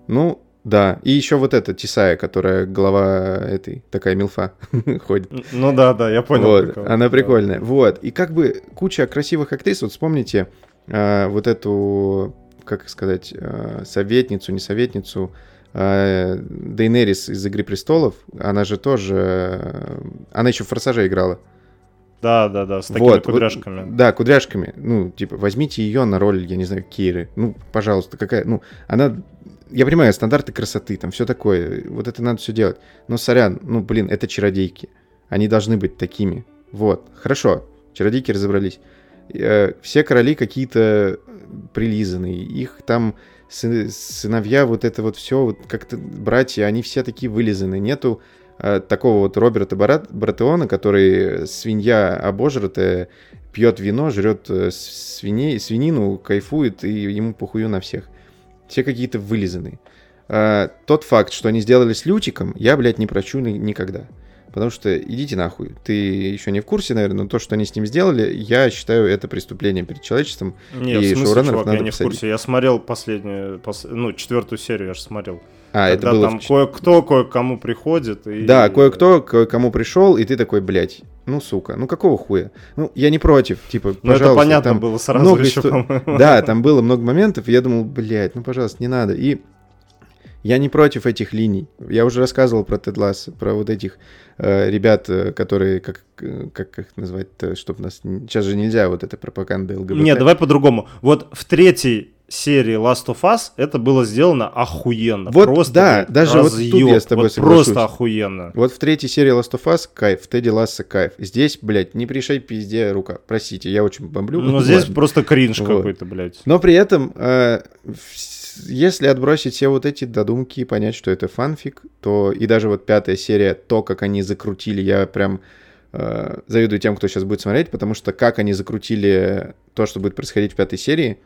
Ну, да. И еще вот эта Тисая, которая глава этой, такая милфа <laughs> ходит. Ну да, да, я понял. Вот, прикол. она прикольная. Да. Вот. И как бы куча красивых актрис. Вот вспомните а, вот эту, как сказать, а, советницу, не советницу, Дейнерис из «Игры престолов», она же тоже... Она еще в «Форсаже» играла. Да, да, да, с такими вот, кудряшками. Вот, да, кудряшками. Ну, типа, возьмите ее на роль, я не знаю, Киры. Ну, пожалуйста, какая... Ну, она... Я понимаю, стандарты красоты, там все такое. Вот это надо все делать. Но, сорян, ну, блин, это чародейки. Они должны быть такими. Вот, хорошо, чародейки разобрались. Э, все короли какие-то прилизанные. Их там сыновья, вот это вот все, вот как-то братья, они все такие вылизаны. Нету э, такого вот Роберта Барат, Братеона, который свинья обожратая, пьет вино, жрет э, свиней, свинину, кайфует, и ему похую на всех. Все какие-то вылизанные. Э, тот факт, что они сделали с Лютиком, я, блядь, не прощу никогда. Потому что идите нахуй. Ты еще не в курсе, наверное, но то, что они с ним сделали, я считаю это преступлением перед человечеством. Нет, и в смысле, чувак, надо я не посадить. в курсе. Я смотрел последнюю, пос... ну, четвертую серию я же смотрел. А, Когда это было... там кое-кто кое-кому приходит. И... Да, кое-кто кое-кому пришел, и ты такой, блядь, ну, сука, ну какого хуя? Ну, я не против, типа, ну, пожалуйста. это понятно там было сразу много еще, что... Да, там было много моментов, и я думал, блядь, ну, пожалуйста, не надо. И я не против этих линий. Я уже рассказывал про Тед Ласс, про вот этих э, ребят, э, которые, как, э, как их назвать, чтобы нас... Сейчас же нельзя вот эта пропаганда ЛГБТ. Нет, давай по-другому. Вот в третьей серии Last of Us это было сделано охуенно. Вот, просто, да, даже разъёб. вот тут я с тобой вот соглашусь. Просто охуенно. Вот в третьей серии Last of Us кайф, в Тедди Ласса кайф. Здесь, блядь, не пришей пизде рука. Простите, я очень бомблю. Но здесь ладно. просто кринж вот. какой-то, блядь. Но при этом э, если отбросить все вот эти додумки и понять, что это фанфик, то и даже вот пятая серия, то, как они закрутили, я прям э, завидую тем, кто сейчас будет смотреть, потому что как они закрутили то, что будет происходить в пятой серии,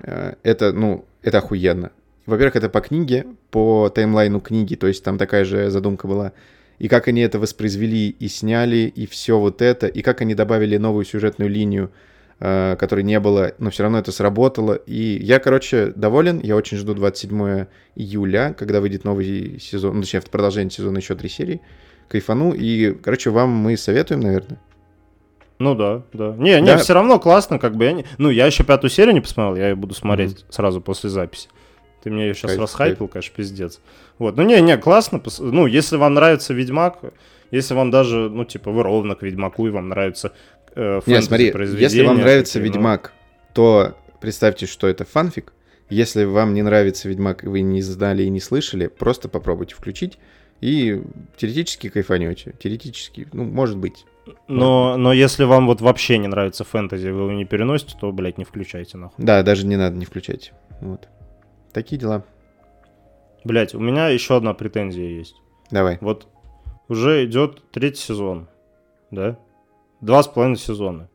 э, это, ну, это охуенно. Во-первых, это по книге, по таймлайну книги, то есть там такая же задумка была. И как они это воспроизвели и сняли, и все вот это, и как они добавили новую сюжетную линию, которой не было, но все равно это сработало. И я, короче, доволен. Я очень жду 27 июля, когда выйдет новый сезон, ну, точнее, в продолжение сезона еще три серии. Кайфану. И, короче, вам мы советуем, наверное. Ну да, да. Не, не, да. все равно классно, как бы я не... Ну, я еще пятую серию не посмотрел, я ее буду смотреть mm-hmm. сразу после записи. Ты мне ее сейчас Кайф, расхайпил, конечно, пиздец. Вот, ну не, не, классно. Ну, если вам нравится Ведьмак, если вам даже, ну, типа, вы ровно к Ведьмаку, и вам нравится э, Не, смотри, если вам нравится такие, ну, Ведьмак, то представьте, что это фанфик. Если вам не нравится Ведьмак, и вы не знали и не слышали, просто попробуйте включить и теоретически кайфанете. Теоретически, ну, может быть. Но, но если вам вот вообще не нравится фэнтези, вы его не переносите, то, блядь, не включайте нахуй. Да, даже не надо, не включайте. Вот. Такие дела. Блядь, у меня еще одна претензия есть. Давай. Вот уже идет третий сезон, да? Два с половиной сезона.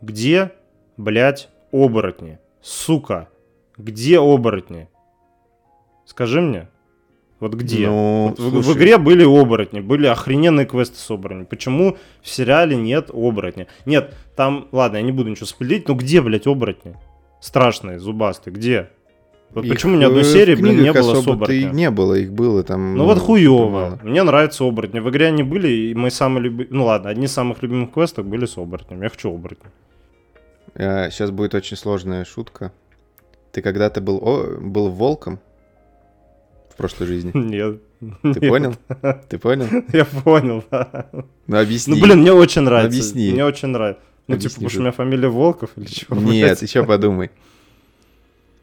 Где, блядь, оборотни? Сука, где оборотни? Скажи мне. Вот где? Ну, Вот в, в игре были оборотни, были охрененные квесты с оборотнями. Почему в сериале нет оборотня? Нет, там, ладно, я не буду ничего спилить, но где, блядь, оборотни? Страшные, зубастые, где? Вот их, почему ни одной серии, блин, не было с особо-то и не было, их было там... Ну вот хуёво. мало. Мне нравятся оборотни. В игре они были, и мои самые любимые... Ну ладно, одни из самых любимых квестов были с оборотнями. Я хочу оборотня. сейчас будет очень сложная шутка. Ты когда-то был, о, был волком в прошлой жизни? <laughs> Нет. Ты понял? Ты понял? <laughs> Я понял, да. Ну объясни. Ну блин, мне очень нравится. Объясни. Мне очень нравится. Ну типа, потому что что- у меня фамилия Волков или чего? Нет, еще подумай.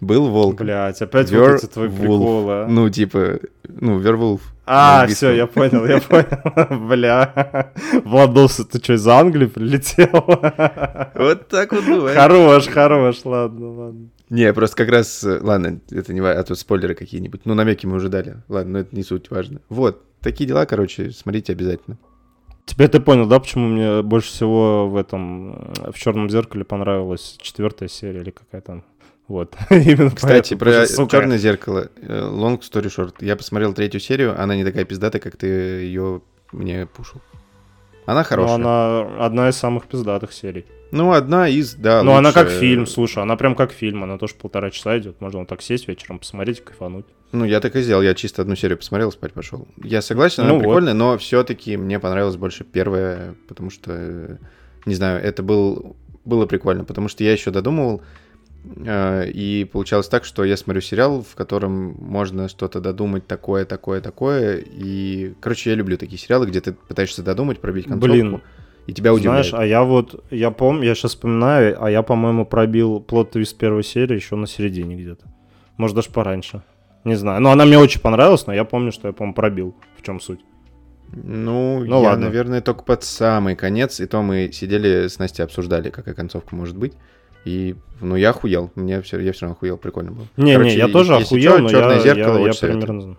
Был волк. Блять, опять Вер- вот эти твои приколы. а. Ну, типа, ну, Вервулф. А, на все, я понял, я <laughs> понял. Бля. Владос, ты что, из Англии прилетел? Вот так вот бывает. Хорош, хорош, ладно, ладно. Не, просто как раз, э, ладно, это не важно, а то спойлеры какие-нибудь. Ну, намеки мы уже дали. Ладно, но это не суть важно. Вот, такие дела, короче, смотрите обязательно. Теперь ты понял, да, почему мне больше всего в этом, э, в черном зеркале понравилась четвертая серия или какая там. Вот. <laughs> Именно Кстати, поэтому, про сука, черное зеркало. э, Long story short. Я посмотрел третью серию, она не такая пиздатая, как ты ее мне пушил. Она Ну, хорошая. она одна из самых пиздатых серий. Ну, одна из, да. Ну, она как фильм, слушай, она прям как фильм, она тоже полтора часа идет. Можно вот так сесть вечером, посмотреть, кайфануть. Ну, я так и сделал. Я чисто одну серию посмотрел, спать пошел. Я согласен, она Ну вот. прикольная, но все-таки мне понравилась больше первая, потому что, не знаю, это был, было прикольно, потому что я еще додумывал, и получалось так, что я смотрю сериал, в котором можно что-то додумать такое, такое, такое, и, короче, я люблю такие сериалы, где ты пытаешься додумать, пробить концовку, Блин, и тебя удивляет. Знаешь, а я вот, я помню, я сейчас вспоминаю, а я, по-моему, пробил плод-твист первой серии еще на середине где-то. Может, даже пораньше. Не знаю. Но она мне очень понравилась, но я помню, что я, по-моему, пробил. В чем суть? Ну, Ну, я, ладно. наверное, только под самый конец, и то мы сидели с Настей, обсуждали, какая концовка может быть. И, ну, я охуел. Мне все, я все равно охуел, прикольно было. Не-не, Короче, я тоже если охуел, чё, но «Чёрное я, зеркало» я, я очень примерно...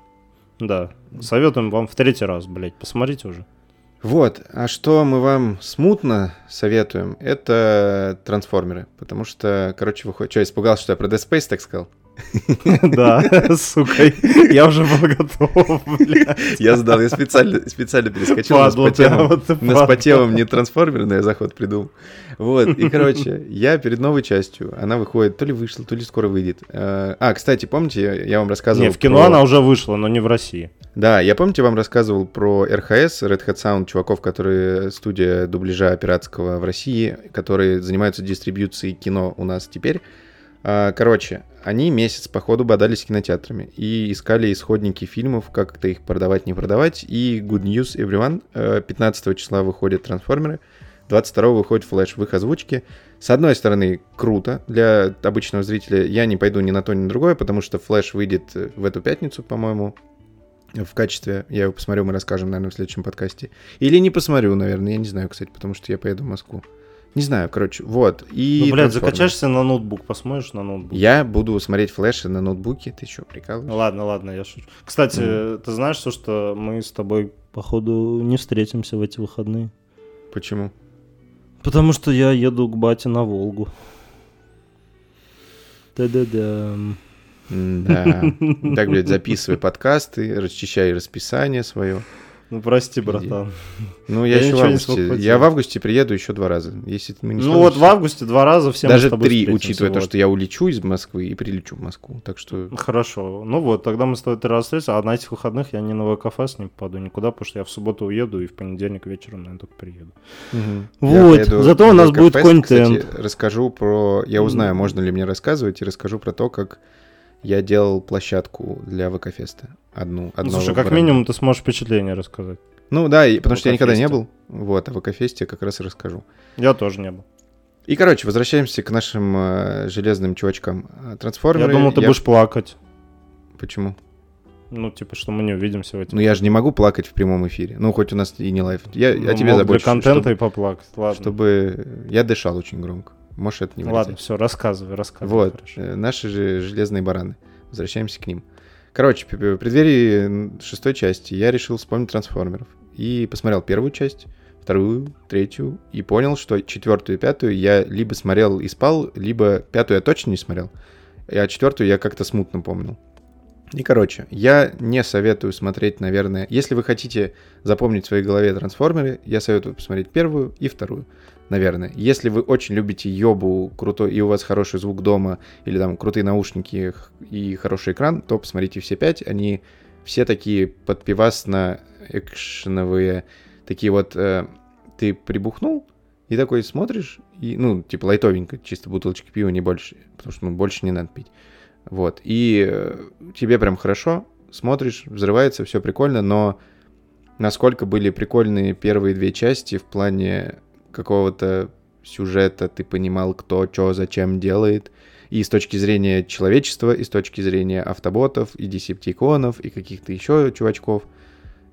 Да. Советуем вам в третий раз, блядь. Посмотрите уже. Вот, а что мы вам смутно советуем, это трансформеры. Потому что, короче, выходит... Что, испугался, что я про Dead Space так сказал? <laughs> Да, сука, я уже был готов. Я сдал, я специально, специально перескочил на Падла ты, а спотевом, вот ты на падла. спотевом не трансформерный заход придумал. Вот, и, короче, я перед новой частью, она выходит, то ли вышла, то ли скоро выйдет. Э, А, кстати, помните, я- вам рассказывал Не, в кино она уже вышла, но не в России. Да, я помните, вам рассказывал про РХС, Red Hat Sound, чуваков, которые студия дубляжа пиратского в России, которые занимаются дистрибьюцией кино у нас теперь. А, Короче, они месяц по ходу бодались с кинотеатрами и искали исходники фильмов, как-то их продавать, не продавать. И Good News Everyone. э, 15 числа выходят «Трансформеры», 22 выходит «Флэш» в их озвучке. С одной стороны, круто для обычного зрителя. Я не пойду ни на то, ни на другое, потому что «Флэш» выйдет э, в эту пятницу, по-моему, в качестве, я его посмотрю, мы расскажем, наверное, в следующем подкасте. Или не посмотрю, наверное, я не знаю, кстати, потому что я поеду в Москву. Не знаю, короче, вот. И Ну, блядь, закачаешься на ноутбук, посмотришь на ноутбук. Я буду смотреть флеши на ноутбуке, ты что, прикалываешься? Ладно, ладно, я шучу. Кстати, ты знаешь то, что мы с тобой, походу, не встретимся в эти выходные? Почему? Потому что я еду к бате на Волгу. Да-да-да. Да. Так, блядь, записывай подкасты, расчищай расписание свое. Ну, прости, братан. Ну, <laughs> я, Я еще в августе. Я в августе приеду еще два раза. Если мы не Ну, вот в августе два раза все Даже с три, учитывая то, вот. что я улечу из Москвы и прилечу в Москву. Так что Хорошо. Ну вот, тогда мы с тобой три раза встретимся, а на этих выходных я ни на ВКФС не попаду никуда, потому что я в субботу уеду и в понедельник вечером, наверное, только приеду. Мгм. Вот, зато у нас будет контент. Расскажу про... Я узнаю, можно ли мне рассказывать, и расскажу про то, как я делал площадку для ВК-феста. Одну, Ну, одного слушай, как бренда. минимум ты сможешь впечатление рассказать. Ну да, и- потому что я никогда не был. Вот, а в ВК-фесте как раз и расскажу. Я тоже не был. И, короче, возвращаемся к нашим э, железным чувачкам. Э, Я Трансформеры... думал, ты будешь плакать. Почему? Ну, типа, что мы не увидим сегодня. Ну, я же не могу плакать в прямом эфире. Ну, хоть у нас и не live. Я Ну, о тебе забочусь. Для контента чтобы, и поплакать. Ладно. чтобы я дышал очень громко. Можешь это не Ладно, вырезать. все, рассказывай, рассказывай. Вот, хорошо. э, наши же железные бараны. Возвращаемся к ним. Короче, в преддверии шестой части я решил вспомнить трансформеров. И посмотрел первую часть, вторую, третью, и понял, что четвертую и пятую я либо смотрел и спал, либо пятую я точно не смотрел, а четвертую я как-то смутно помнил. И, короче, я не советую смотреть, наверное... Если вы хотите запомнить в своей голове трансформеры, я советую посмотреть первую и вторую, наверное. Если вы очень любите ёбу крутой, и у вас хороший звук дома, или там крутые наушники и хороший экран, то посмотрите все пять. Они все такие подпивасно экшеновые, такие вот... э, ты прибухнул, и такой смотришь, и, ну, типа лайтовенько, чисто бутылочки пива, не больше, потому что, ну, больше не надо пить. Вот, и э, тебе прям хорошо, смотришь, взрывается, все прикольно, но насколько были прикольные первые две части в плане какого-то сюжета, ты понимал, кто, что, зачем делает, и с точки зрения человечества, и с точки зрения автоботов, и десептиконов, и каких-то еще чувачков.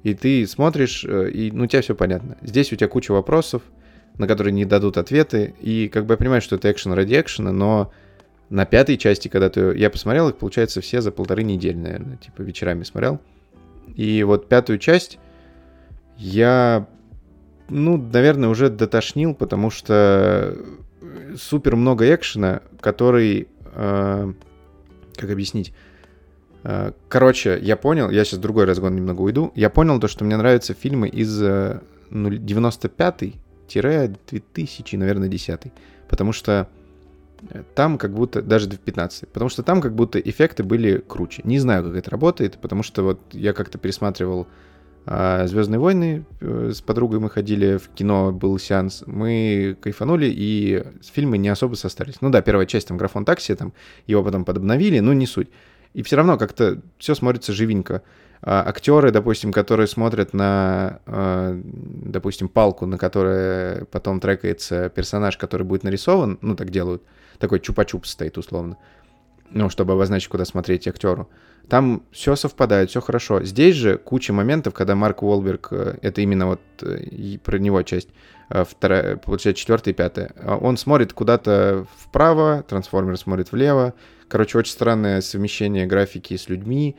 И ты смотришь, э, и ну, у тебя все понятно. Здесь у тебя куча вопросов, на которые не дадут ответы, и как бы я понимаю, что это экшен ради экшена, но на пятой части, когда ты... Я посмотрел их, получается, все за полторы недели, наверное, типа вечерами смотрел. И вот пятую часть я, ну, наверное, уже дотошнил, потому что супер много экшена, который... э, как объяснить? Э, Короче, я понял, я сейчас другой разгон немного уйду. Я понял то, что мне нравятся фильмы из э, ну, 95-2000, наверное, 10 Потому что э, там как будто, даже в 15 потому что там как будто эффекты были круче. Не знаю, как это работает, потому что вот я как-то пересматривал Звездные войны э, с подругой мы ходили в кино, был сеанс, мы кайфанули, и фильмы не особо состарились. Ну да, первая часть, там, графон такси, там, его потом подобновили, но не суть. И все равно как-то все смотрится живенько. А, актеры, допустим, которые смотрят на, а, допустим, палку, на которой потом трекается персонаж, который будет нарисован, ну так делают, такой чупа-чуп стоит условно, ну, чтобы обозначить, куда смотреть актеру. Там все совпадает, все хорошо. Здесь же куча моментов, когда Марк Уолберг, э, это именно вот э, про него часть, э, вторая, получается, четвертая и пятая, он смотрит куда-то вправо, трансформер смотрит влево. Короче, очень странное совмещение графики с людьми,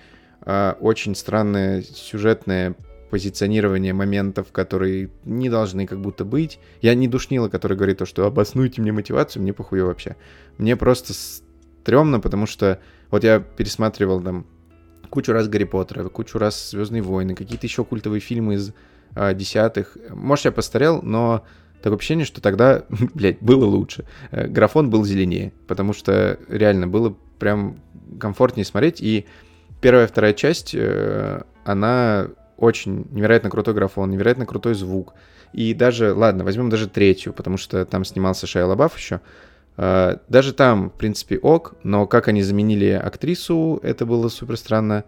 очень странное сюжетное позиционирование моментов, которые не должны как будто быть. Я не душнила, который говорит то, что обоснуйте мне мотивацию, мне похуй вообще. Мне просто стрёмно, потому что вот я пересматривал там кучу раз Гарри Поттера, кучу раз Звездные войны, какие-то еще культовые фильмы из а, десятых. Может, я постарел, но такое ощущение, что тогда, <laughs> блядь, было лучше. Э, Графон был зеленее, потому что реально было прям комфортнее смотреть. И первая, вторая часть, э, она очень невероятно крутой графон, невероятно крутой звук. И даже, ладно, возьмем даже третью, потому что там снимался Шайа Лабаф еще. Uh, даже там, в принципе, ок, но как они заменили актрису, это было супер странно.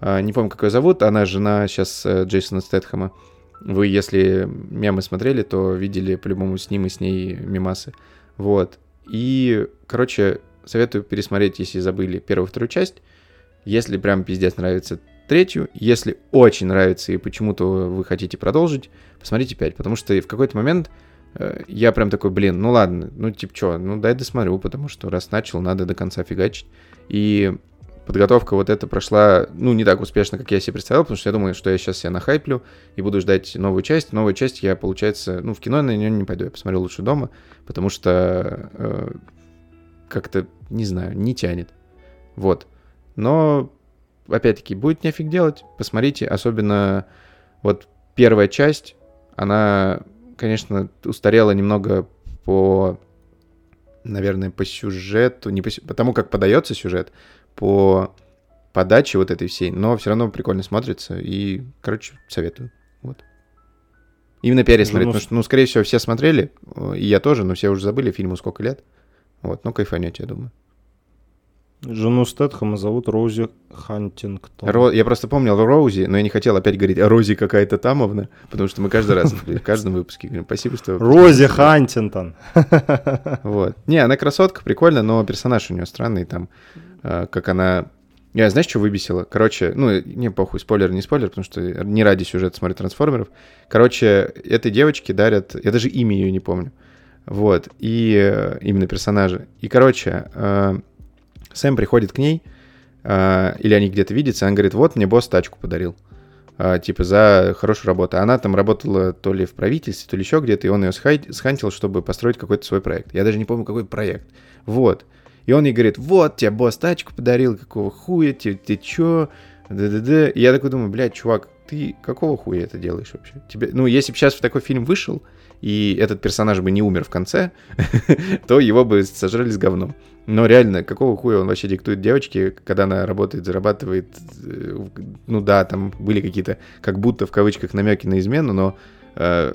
Uh, не помню, как ее зовут, она жена сейчас uh, Джейсона Стэтхэма. Вы, если мемы смотрели, то видели по-любому с ним и с ней мемасы. Вот. И, короче, советую пересмотреть, если забыли первую вторую часть. Если прям пиздец нравится третью, если очень нравится и почему-то вы хотите продолжить, посмотрите пять, потому что в какой-то момент я прям такой, блин, ну ладно, ну типа что, ну дай досмотрю, потому что раз начал, надо до конца фигачить. И подготовка вот эта прошла, ну, не так успешно, как я себе представлял, потому что я думаю, что я сейчас себя нахайплю и буду ждать новую часть. Новую часть я, получается, ну, в кино на нее не пойду, я посмотрю лучше дома, потому что э, как-то, не знаю, не тянет. Вот. Но, опять-таки, будет нефиг делать, посмотрите, особенно вот первая часть, она конечно, устарела немного по, наверное, по сюжету, не по, по тому, как подается сюжет, по подаче вот этой всей, но все равно прикольно смотрится, и, короче, советую. Вот. Именно пересмотреть, ну, потому что, ну, скорее всего, все смотрели, и я тоже, но все уже забыли фильму сколько лет. Вот, ну, кайфанете, я думаю. Жену Стэтхэма зовут Роузи Хантингтон. Ро- Я просто помнил Роузи, но я не хотел опять говорить «А Рози какая-то тамовна, потому что мы каждый раз в каждом выпуске говорим «Спасибо, что...» Рози Хантингтон. <laughs> Вот. Не, она красотка, прикольно, но персонаж у нее странный там, э, как она... Я знаешь, что выбесила? Короче, ну, не похуй, спойлер, не спойлер, потому что не ради сюжета смотрю трансформеров. Короче, этой девочке дарят... Я даже имя ее не помню. Вот. И э, именно персонажа. И, короче, э, Сэм приходит к ней, э, или они где-то видятся, она говорит, вот, мне босс тачку подарил. э, типа за хорошую работу. Она там работала то ли в правительстве, то ли еще где-то, и он ее схантил, чтобы построить какой-то свой проект. Я даже не помню, какой проект. Вот. И он ей говорит, вот, тебе босс тачку подарил, какого хуя, ты, ты чё? Да-да-да. И я такой думаю, блядь, чувак, ты какого хуя это делаешь вообще? Тебе... Ну, если бы сейчас такой фильм вышел, и этот персонаж бы не умер в конце, <laughs> то его бы сожрали с говном. Но реально, какого хуя он вообще диктует девочке, когда она работает, зарабатывает? э, Ну да, там были какие-то, как будто в кавычках, намеки на измену, но э,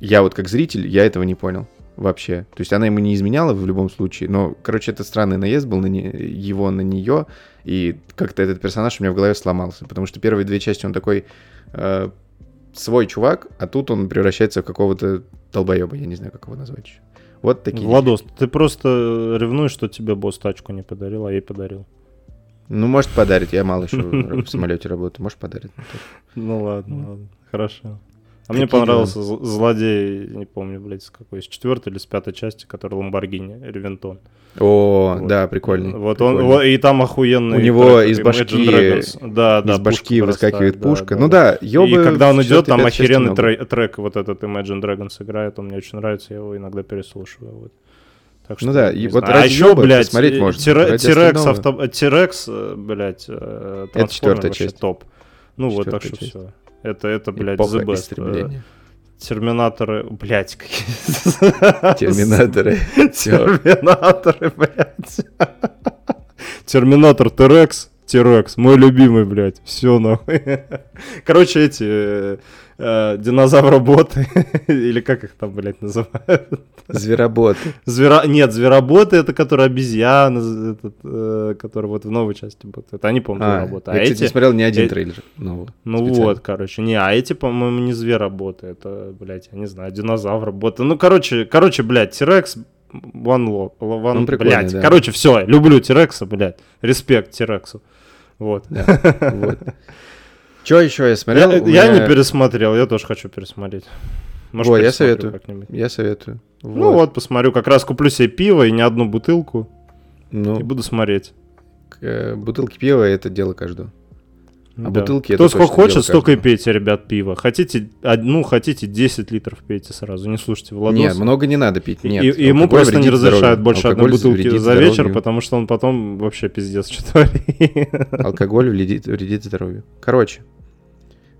я вот как зритель, я этого не понял вообще. То есть она ему не изменяла в любом случае, но, короче, это странный наезд был на не- его на нее, и как-то этот персонаж у меня в голове сломался, потому что первые две части он такой э, свой чувак, а тут он превращается в какого-то долбоеба, я не знаю, как его назвать еще. Вот такие. Владос, ты просто ревнуешь, что тебе босс тачку не подарил, а ей подарил. Ну, может подарить, я мало еще <laughs> в самолете работаю, может подарить. Ну ладно, ладно, хорошо. А мне понравился зл- злодей, не помню, блядь, с какой, с четвертой или с пятой части, который Ламборгини, Ревентон. О, Вот. да, прикольный. Вот он, прикольный. вот, и там охуенный... У него трек из башки-. Да, да, Из башки выскакивает пушка. Ну да, ёбы И когда он идет, там охеренный трек, трек вот этот Imagine Dragons играет, он мне очень нравится, я его иногда переслушиваю. Вот. Так Ну да, и вот а ради еще, блядь, посмотреть э, можно. Тирекс, авто... Тирекс, э, блядь, э, Это четвертая часть. топ. Ну вот, так что все. Это, это, блядь, the best. Э, Терминаторы, блядь, какие... Терминаторы. Терминаторы, блядь. Терминатор Терекс. Терекс, мой любимый, блядь. Все нахуй. Короче, эти э, динозавроботы, <laughs> или как их там, блядь, называют? Звероботы. Звера... Нет, звероботы это которые обезьяны, этот, э, которые вот в новой части будут. Это они, по-моему, А, звероботы. А я, кстати, эти... не смотрел ни один э- трейлер нового. Ну специально. вот, короче. Не, а эти, по-моему, не звероботы. Это, блядь, я не знаю, динозавроботы. Ну, короче, короче, блядь, Тирекс, One Love, one, прикольный, блядь. да. Короче, все, люблю Тирекса, блядь. Респект Тирексу. Вот. Да, <laughs> вот. Че еще я смотрел? Я, У я меня- не пересмотрел, я тоже хочу пересмотреть. Может, Во, я советую. как-нибудь. Я советую. Ну вот, посмотрю. Как раз куплю себе пиво и не одну бутылку. Ну, И буду смотреть. э, бутылки пива это дело каждого. А Да. бутылки Кто это сколько хочет, столько и пейте, ребят, пиво. Хотите одну, хотите 10 литров пейте сразу. Не слушайте Владоса. Нет, много не надо пить. Нет, и ему просто не разрешают здоровью. больше одной Алкоголь бутылки вредит за вечер, здоровью. потому что он потом вообще пиздец что творит. Алкоголь вредит, вредит здоровью. Короче,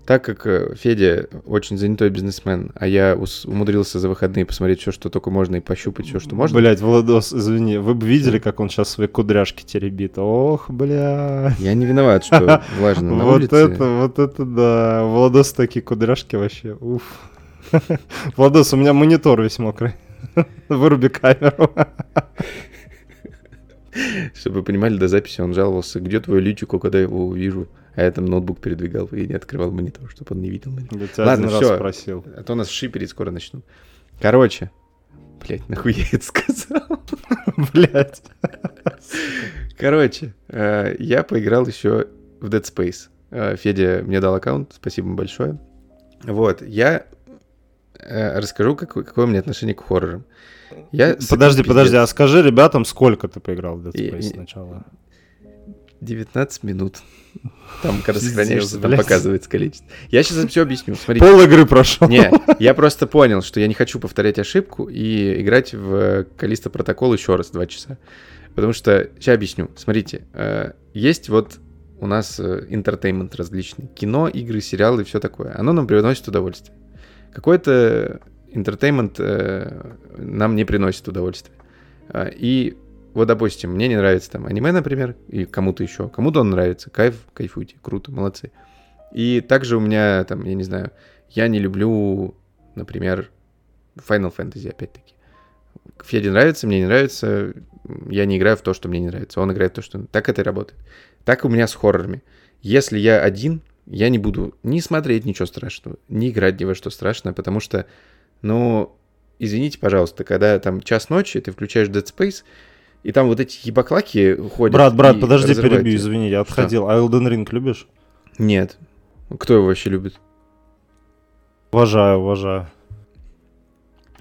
так как э, Федя очень занятой бизнесмен, а я умудрился за выходные посмотреть все, что только можно, и пощупать все, что можно, Блять, Владос, извини, вы бы видели, как он сейчас свои кудряшки теребит. Ох, бля. я не виноват, что <laughs> влажно на Вот улице. это, вот это да. Владос такие кудряшки вообще. Уф. <laughs> Владос, у меня монитор весь мокрый. <laughs> Выруби камеру. <laughs> Чтобы вы понимали, до записи он жаловался, где твое личико, когда я его увижу. А я там ноутбук передвигал и не открывал монитор, чтобы он не видел меня. Тебя Ладно, всё. спросил. А то нас шиперить скоро начнут. Короче, блять, нахуй я это сказал? <laughs> Блять. <laughs> Короче, э, я поиграл еще в Dead Space. Э, Федя мне дал аккаунт, спасибо большое. Вот, я э, расскажу, какое, какое у меня отношение к хоррорам. Я Подожди, подожди, а скажи ребятам, сколько ты поиграл в Dead Space сначала? 19 минут. <laughs> Там, когда сохраняешься, там показывается количество. Я сейчас все объясню. Смотрите. Пол игры прошел. Не, <laughs> я просто понял, что я не хочу повторять ошибку и играть в Калиста Протокол еще раз два часа. Потому что, сейчас объясню. Смотрите, э, есть вот у нас entertainment различный. Кино, игры, сериалы и все такое. Оно нам приносит удовольствие. Какой-то entertainment э, нам не приносит удовольствия. А, И вот, допустим, мне не нравится там аниме, например, и кому-то еще. Кому-то он нравится. Кайф, кайфуйте, круто, молодцы. И также у меня там, я не знаю, я не люблю, например, Final Fantasy, опять-таки. Феде нравится, мне не нравится. я не играю в то, что мне не нравится. Он играет в то, что... Так это и работает. Так у меня с хоррорами. Если я один, я не буду ни смотреть ничего страшного, ни играть ни во что страшное, потому что, ну, извините, пожалуйста, когда там час ночи, ты включаешь Dead Space, и там вот эти ебаклаки ходят. Брат, брат, подожди, перебью, извини, я отходил. А Elden Ring любишь? Нет. Кто его вообще любит? Уважаю, уважаю.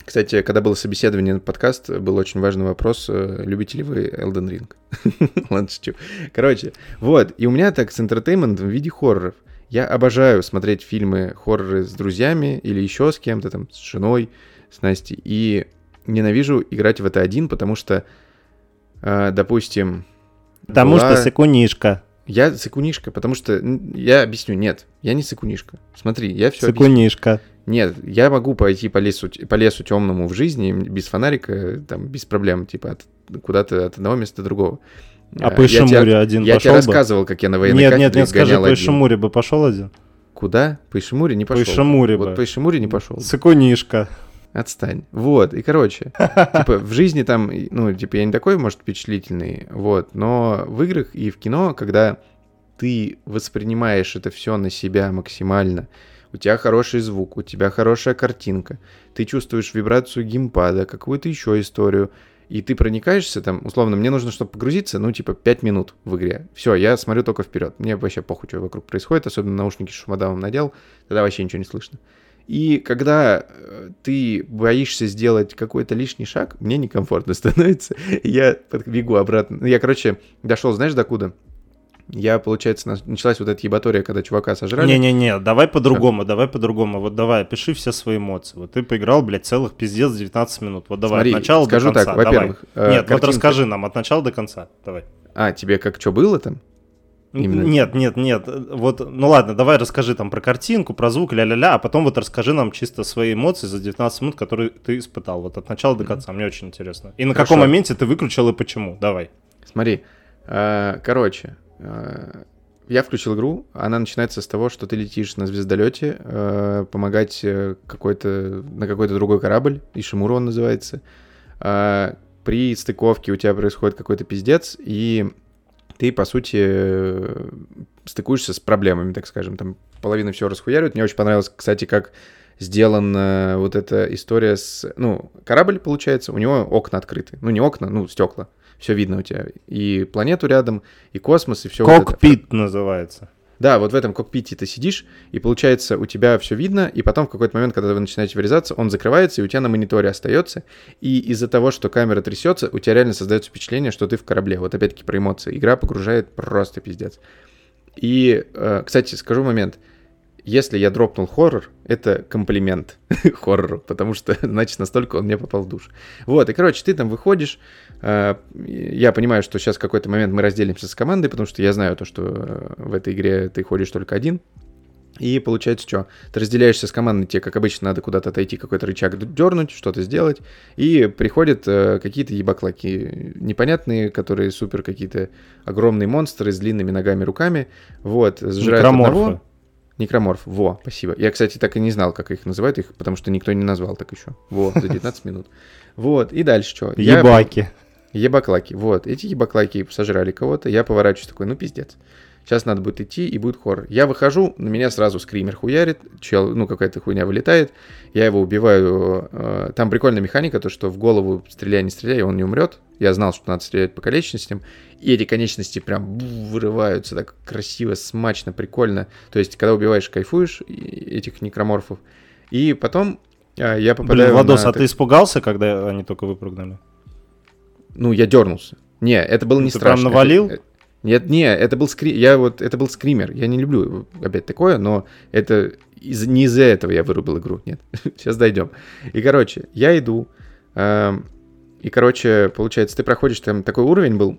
Кстати, когда было собеседование на подкаст, был очень важный вопрос, э, любите ли вы Elden Ring? <laughs> Ладно, шучу. Короче, вот, и у меня так с интертейментом в виде хорроров. Я обожаю смотреть фильмы хорроры с друзьями или еще с кем-то там, с женой, с Настей, и ненавижу играть в это один, потому что, э, допустим... Потому была- что секунишка. Я сыкунишка, потому что... Я объясню, нет, я не сыкунишка. Смотри, я все Секунишка. нет, я могу пойти по лесу, по лесу темному в жизни без фонарика, там, без проблем, типа, от, куда-то от одного места до другого. А по я тебе- Ишимуре один Я тебе пошел бы? рассказывал, как я на военной Нет, нет, кафедре нет, скажи, по один. Ишимуре бы пошел один? Куда? По Ишимуре не По пошел. Ишимуре Вот бы. по Ишимуре не пошел. Секунишка. Отстань. Вот, и короче, <laughs> типа, в жизни там, ну, типа, я не такой, может, впечатлительный, вот, но в играх и в кино, когда ты воспринимаешь это все на себя максимально, у тебя хороший звук, у тебя хорошая картинка, ты чувствуешь вибрацию геймпада, какую-то еще историю, и ты проникаешься там, условно, мне нужно, чтобы погрузиться, ну, типа, 5 минут в игре. Все, я смотрю только вперед. Мне вообще похуй, что вокруг происходит, особенно наушники шумодавом надел, тогда вообще ничего не слышно. И когда э, ты боишься сделать какой-то лишний шаг, мне некомфортно <laughs> становится. Я бегу обратно. Ну, Я, короче, дошел, знаешь, докуда? Я, получается, на- началась вот эта ебатория, когда чувака сожрали. Не-не-не, давай по-другому, давай по-другому. Вот давай, опиши все свои эмоции. Вот ты поиграл, блядь, целых пиздец 19 минут. Вот давай Смотри, от начала скажу до конца. так, давай. во-первых, э, Нет, вот картинка- расскажи нам от начала до конца. Давай. А, тебе как что было там? Именно. Нет, нет, нет. Вот, ну ладно, давай расскажи там про картинку, про звук, ля-ля-ля, а потом вот расскажи нам чисто свои эмоции за 19 минут, которые ты испытал. Вот от начала до конца. Мне очень интересно. И на Хорошо. каком моменте ты выключил и почему? Давай. Смотри, э, короче, я включил игру, она начинается с того, что ты летишь на звездолете, э, помогать э, какой-то, на какой-то другой корабль, Ишимуру он называется. Э, При стыковке у тебя происходит какой-то пиздец, и ты, по сути, э, стыкуешься с проблемами, так скажем. Там половина всего расхуяривает. Мне очень понравилось, кстати, как сделана вот эта история с... Ну, корабль, получается, у него окна открыты. Ну, не окна, ну, стекла. Все видно у тебя. И планету рядом, и космос, и все Кокпит называется. да, вот в этом кокпите ты сидишь, и получается у тебя все видно, и потом в какой-то момент, когда вы начинаете врезаться, он закрывается, и у тебя на мониторе остается. И из-за того, что камера трясется, у тебя реально создается впечатление, что ты в корабле. Вот опять-таки про эмоции. Игра погружает просто пиздец. И, э, кстати, скажу момент. Если я дропнул хоррор, это комплимент <laughs> хоррору, потому что, <laughs> значит, настолько он мне попал в душ. Вот, и, короче, ты там выходишь, я понимаю, что сейчас в какой-то момент мы разделимся с командой, потому что я знаю то, что э, в этой игре ты ходишь только один. И получается что? Ты разделяешься с командой, тебе, как обычно, надо куда-то отойти, какой-то рычаг дернуть, что-то сделать. И приходят э, какие-то ебаклаки непонятные, которые супер какие-то огромные монстры с длинными ногами, руками. Вот, сжирают Некроморфы. одного. Некроморф, во, спасибо. Я, кстати, так и не знал, как их называют, их, потому что никто не назвал так еще. Во, за 19 минут. Вот, и дальше что? Я- Ебаки. Ебаклаки, вот. Эти ебаклаки сожрали кого-то, я поворачиваюсь такой, ну пиздец. Сейчас надо будет идти, и будет хоррор. Я выхожу, на меня сразу скример хуярит, чел, ну какая-то хуйня вылетает, я его убиваю. э, Там прикольная механика, то что в голову стреляй, не стреляй, он не умрет. Я знал, что надо стрелять по конечностям, и эти конечности прям вырываются так красиво, смачно, прикольно. То есть, когда убиваешь, кайфуешь этих некроморфов. И потом э, я попадаю Блин, Владос, на а ты испугался, когда они только выпрыгнули? Ну, я дернулся. Не, это было не Ну, ты прям страшно. навалил? Это- Нет, не, это был скри... я вот, это был скример. Я не люблю опять такое, но это из... не из-за этого я вырубил игру. Нет, <laughs> сейчас дойдем. И, короче, я иду, эм, и, короче, получается, ты проходишь, там такой уровень был,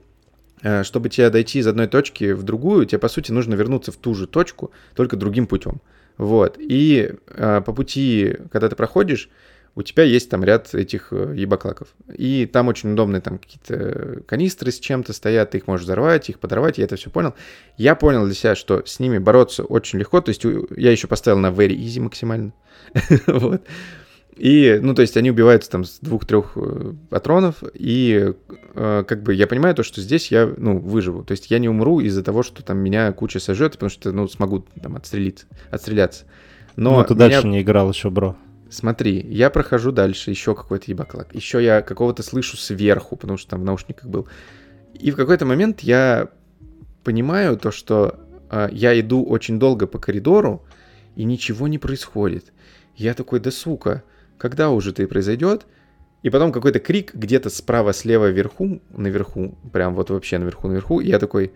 э, чтобы тебе дойти из одной точки в другую, тебе, по сути, нужно вернуться в ту же точку, только другим путем. Вот. И э, по пути, когда ты проходишь, у тебя есть там ряд этих э, ебаклаков. И там очень удобные там какие-то канистры с чем-то стоят, ты их можешь взорвать, их подорвать, я это все понял. Я понял для себя, что с ними бороться очень легко, то есть я еще поставил на very easy максимально. <laughs> Вот. И, ну, то есть они убиваются там с двух-трех э, патронов, и э, как бы я понимаю то, что здесь я, ну, выживу. То есть я не умру из-за того, что там меня куча сожжет, потому что, ну, смогу там отстрелиться, отстреляться. Но ну, ты меня- дальше не играл еще, бро. Смотри, я прохожу дальше, еще какой-то ебаклак. Еще я какого-то слышу сверху, потому что там в наушниках был. И в какой-то момент я понимаю то, что а, я иду очень долго по коридору, и ничего не происходит. Я такой, да сука, когда уже это произойдет? И потом какой-то крик где-то справа, слева, вверху, наверху, прям вот вообще наверху, наверху. И я такой,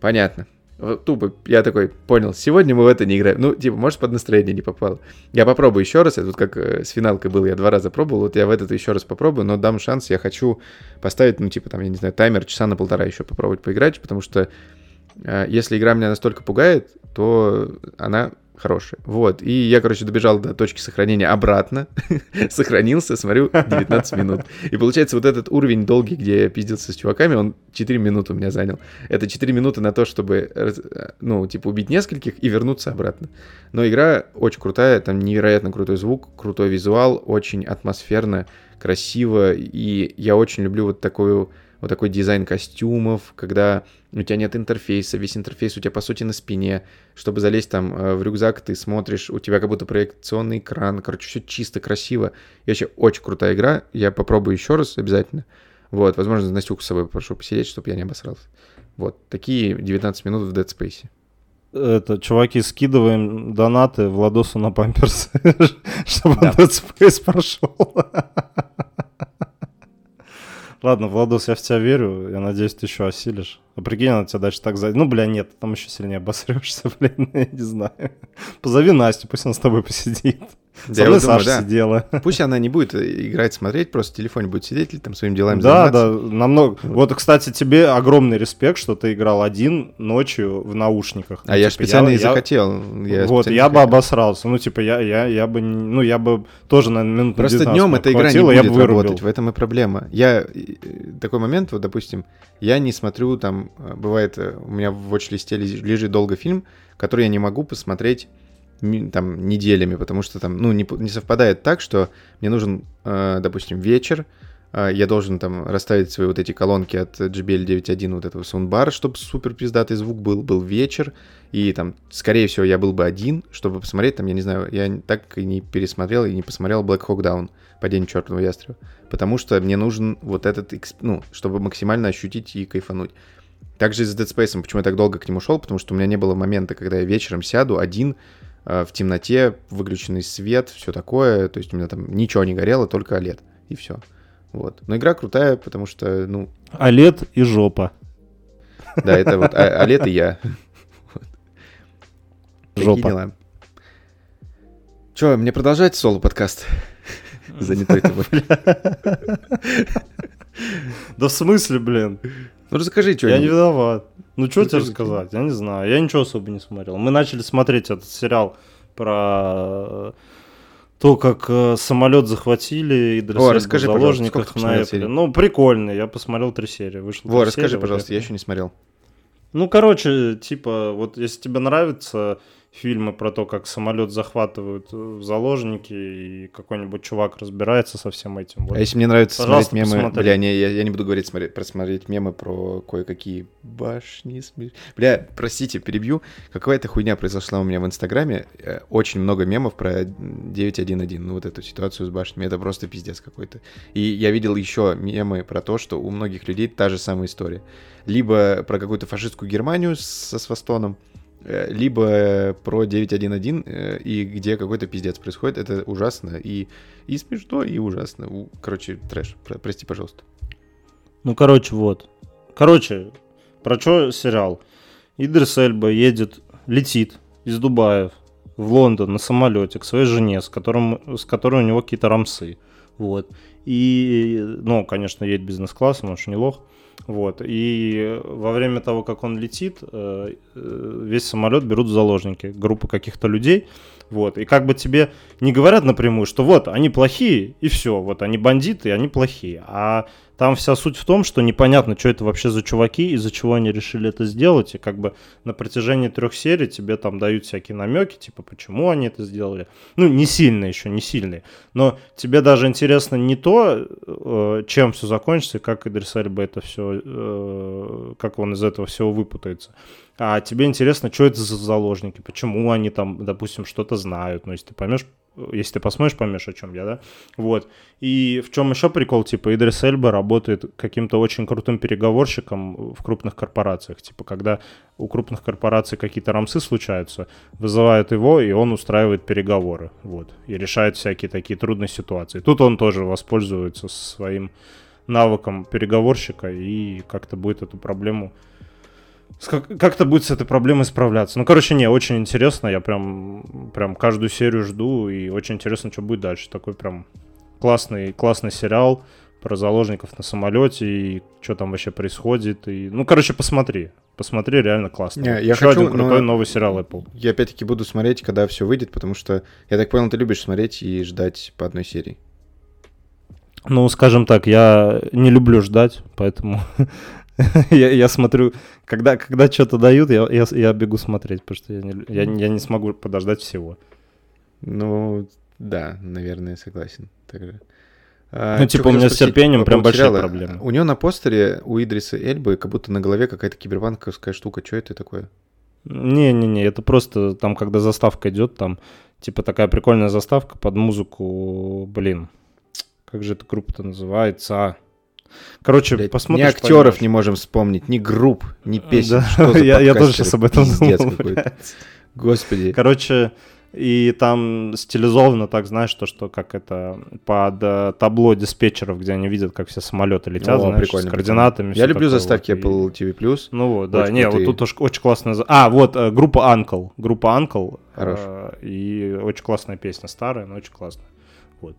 понятно. Тупо, я такой, понял, сегодня мы в это не играем. Ну, типа, может, под настроение не попало. Я попробую еще раз. Это вот как э, с финалкой было, я два раза пробовал. Вот я в этот еще раз попробую, но дам шанс. Я хочу поставить, ну, типа, там, я не знаю, таймер часа на полтора еще попробовать поиграть, потому что э, если игра меня настолько пугает, то она хорошая. Вот. И я, короче, добежал до точки сохранения обратно. <laughs> Сохранился, смотрю, 19 минут. И получается, вот этот уровень долгий, где я пиздился с чуваками, он 4 минуты у меня занял. Это 4 минуты на то, чтобы, раз- ну, типа, убить нескольких и вернуться обратно. Но игра очень крутая, там невероятно крутой звук, крутой визуал, очень атмосферно, красиво. И я очень люблю вот такую вот такой дизайн костюмов, когда у тебя нет интерфейса, весь интерфейс у тебя, по сути, на спине. Чтобы залезть там э, в рюкзак, ты смотришь, у тебя как будто проекционный экран. Короче, все чисто, красиво. И вообще очень крутая игра. Я попробую еще раз обязательно. Вот, возможно, Настюху с собой попрошу посидеть, чтобы я не обосрался. Вот, такие 19 минут в Dead Space. Это, чуваки, скидываем донаты Владосу на памперс, <laughs> чтобы он Dead Space прошел. <laughs> Ладно, Владос, я в тебя верю. Я надеюсь, ты еще осилишь. А прикинь, она тебя дальше так за... Ну, бля, нет, там еще сильнее обосрешься, <laughs> блин, я не знаю. Позови Настю, пусть она с тобой посидит. Да, Со я мной вот думаю, Саша да. сидела. Пусть она не будет э, играть, смотреть, просто в телефоне будет сидеть или там своими делами Да, заниматься. да, намного. Вот, кстати, тебе огромный респект, что ты играл один ночью в наушниках. А Ну, я типа, специально и я- захотел. Я вот, я бы обосрался. Ну, типа, я, я, я бы, ну, я бы тоже, наверное, минут на Просто 19 днем эта игра не я будет бы вырубил. работать, в этом и проблема. Я э, такой момент, вот, допустим, я не смотрю там, э, бывает, у меня в watch-листе лежит долго фильм, который я не могу посмотреть там неделями, потому что там, ну, не, не совпадает так, что мне нужен, э, допустим, вечер, э, я должен там расставить свои вот эти колонки от JBL 9.1, вот этого саундбара, чтобы супер пиздатый звук был, был вечер, и там, скорее всего, я был бы один, чтобы посмотреть, там, я не знаю, я так и не пересмотрел и не посмотрел Black Hawk Down, падение чертового ястреба, потому что мне нужен вот этот, ну, чтобы максимально ощутить и кайфануть. Также с Dead Space, почему я так долго к нему шел, потому что у меня не было момента, когда я вечером сяду один, в темноте, выключенный свет, все такое, то есть у меня там ничего не горело, только OLED, и все. Вот. Но игра крутая, потому что, ну, Олет и жопа. да, это вот OLED и я. Жопа. Че, мне продолжать соло-подкаст? <laughs> Занятой тобой. Да в смысле, блин? Ну расскажи Я не виноват. Ну, что тебе Расскажи, рассказать? Я не знаю. Я ничего особо не смотрел. Мы начали смотреть этот сериал про э, то, как э, самолет захватили и О, расскажи, в пожалуйста, заложниках сколько ты на Apple. Ну, прикольный. Я посмотрел три серии. Вышло Во, расскажи, серии, вот пожалуйста, я это. еще не смотрел. Ну, короче, типа, вот если тебе нравятся фильмы про то, как самолет захватывают э, в заложники, и какой-нибудь чувак разбирается со всем этим. вот. А если мне нравится Пожалуйста, смотреть мемы... посмотри. Бля, не, я, я не буду говорить смотреть, просмотреть мемы про кое-какие башни. Бля, простите, перебью. Какая-то хуйня произошла у меня в Инстаграме. Э, Очень много мемов про 9.1.1. Ну, вот эту ситуацию с башнями. Это просто пиздец какой-то. И я видел еще мемы про то, что у многих людей та же самая история. Либо про какую-то фашистскую Германию со свастоном, либо про 9.1.1, э, и где какой-то пиздец происходит. Это ужасно и, и смешно, и ужасно. Короче, трэш. Про- Прости, пожалуйста. Ну, короче, вот. Короче, про что сериал? Идрис Эльба едет, летит из Дубая в Лондон на самолете к своей жене, с, которым, с которой у него какие-то рамсы. Вот. И, ну, конечно, едет бизнес-классом, он же не лох. Вот. И во время того, как он летит, э, э, весь самолет берут в заложники. Группа каких-то людей. Вот. И как бы тебе не говорят напрямую, что вот, они плохие, и все. Вот они бандиты, они плохие. А там вся суть в том, что непонятно, что это вообще за чуваки, из-за чего они решили это сделать. И как бы на протяжении трех серий тебе там дают всякие намеки, типа, почему они это сделали. Ну, не сильно еще, не сильные. Но тебе даже интересно не то, э, чем все закончится, как Идрис Эльба это все, э, как он из этого всего выпутается а тебе интересно, что это за заложники, почему они там, допустим, что-то знают. Ну, если ты поймешь, если ты посмотришь, поймешь, о чем я, да? Вот. И в чем еще прикол, типа, Идрис Эльба работает каким-то очень крутым переговорщиком в крупных корпорациях. Типа, когда у крупных корпораций какие-то рамсы случаются, вызывают его, и он устраивает переговоры. Вот. И решает всякие такие трудные ситуации. Тут он тоже воспользуется своим навыком переговорщика и как-то будет эту проблему как-то будет с этой проблемой справляться. Ну, короче, не, очень интересно. Я прям, прям каждую серию жду. И очень интересно, что будет дальше. Такой прям классный, классный сериал про заложников на самолете и что там вообще происходит. И, ну, короче, посмотри. Посмотри, реально классно. Не, я Еще хочу, один крутой новый сериал Apple. Я опять-таки буду смотреть, когда все выйдет, потому что, я так понял, ты любишь смотреть и ждать по одной серии. Ну, скажем так, я не люблю ждать, поэтому <laughs> <laughs> я, я смотрю, когда, когда что-то дают, я, я, я бегу смотреть, потому что я не, я, я не смогу подождать всего. Ну, да, наверное, согласен. Также. А, ну, типа, у меня с терпением прям большие проблемы. У него на постере, у Идриса Эльбы, как будто на голове какая-то кибербанковская штука. Что это такое? Не-не-не, это просто там, когда заставка идет, там, типа, такая прикольная заставка под музыку, блин, как же эта группа-то называется? Короче, Блядь, посмотришь. Ни актеров поймешь. не можем вспомнить, ни групп, ни песен. <laughs> Да. я, я тоже сейчас об этом думал. Господи. Короче, и там стилизовано так, знаешь, то, что как это под э, табло диспетчеров, где они видят, как все самолеты летят, О, знаешь, прикольно, с координатами. Я люблю заставки вот, Apple TV+. Ну вот, да, не, вот тут очень, очень классно. А, вот, э, группа Uncle, группа Uncle. Хорош. Э, и очень классная песня, старая, но очень классная. Вот.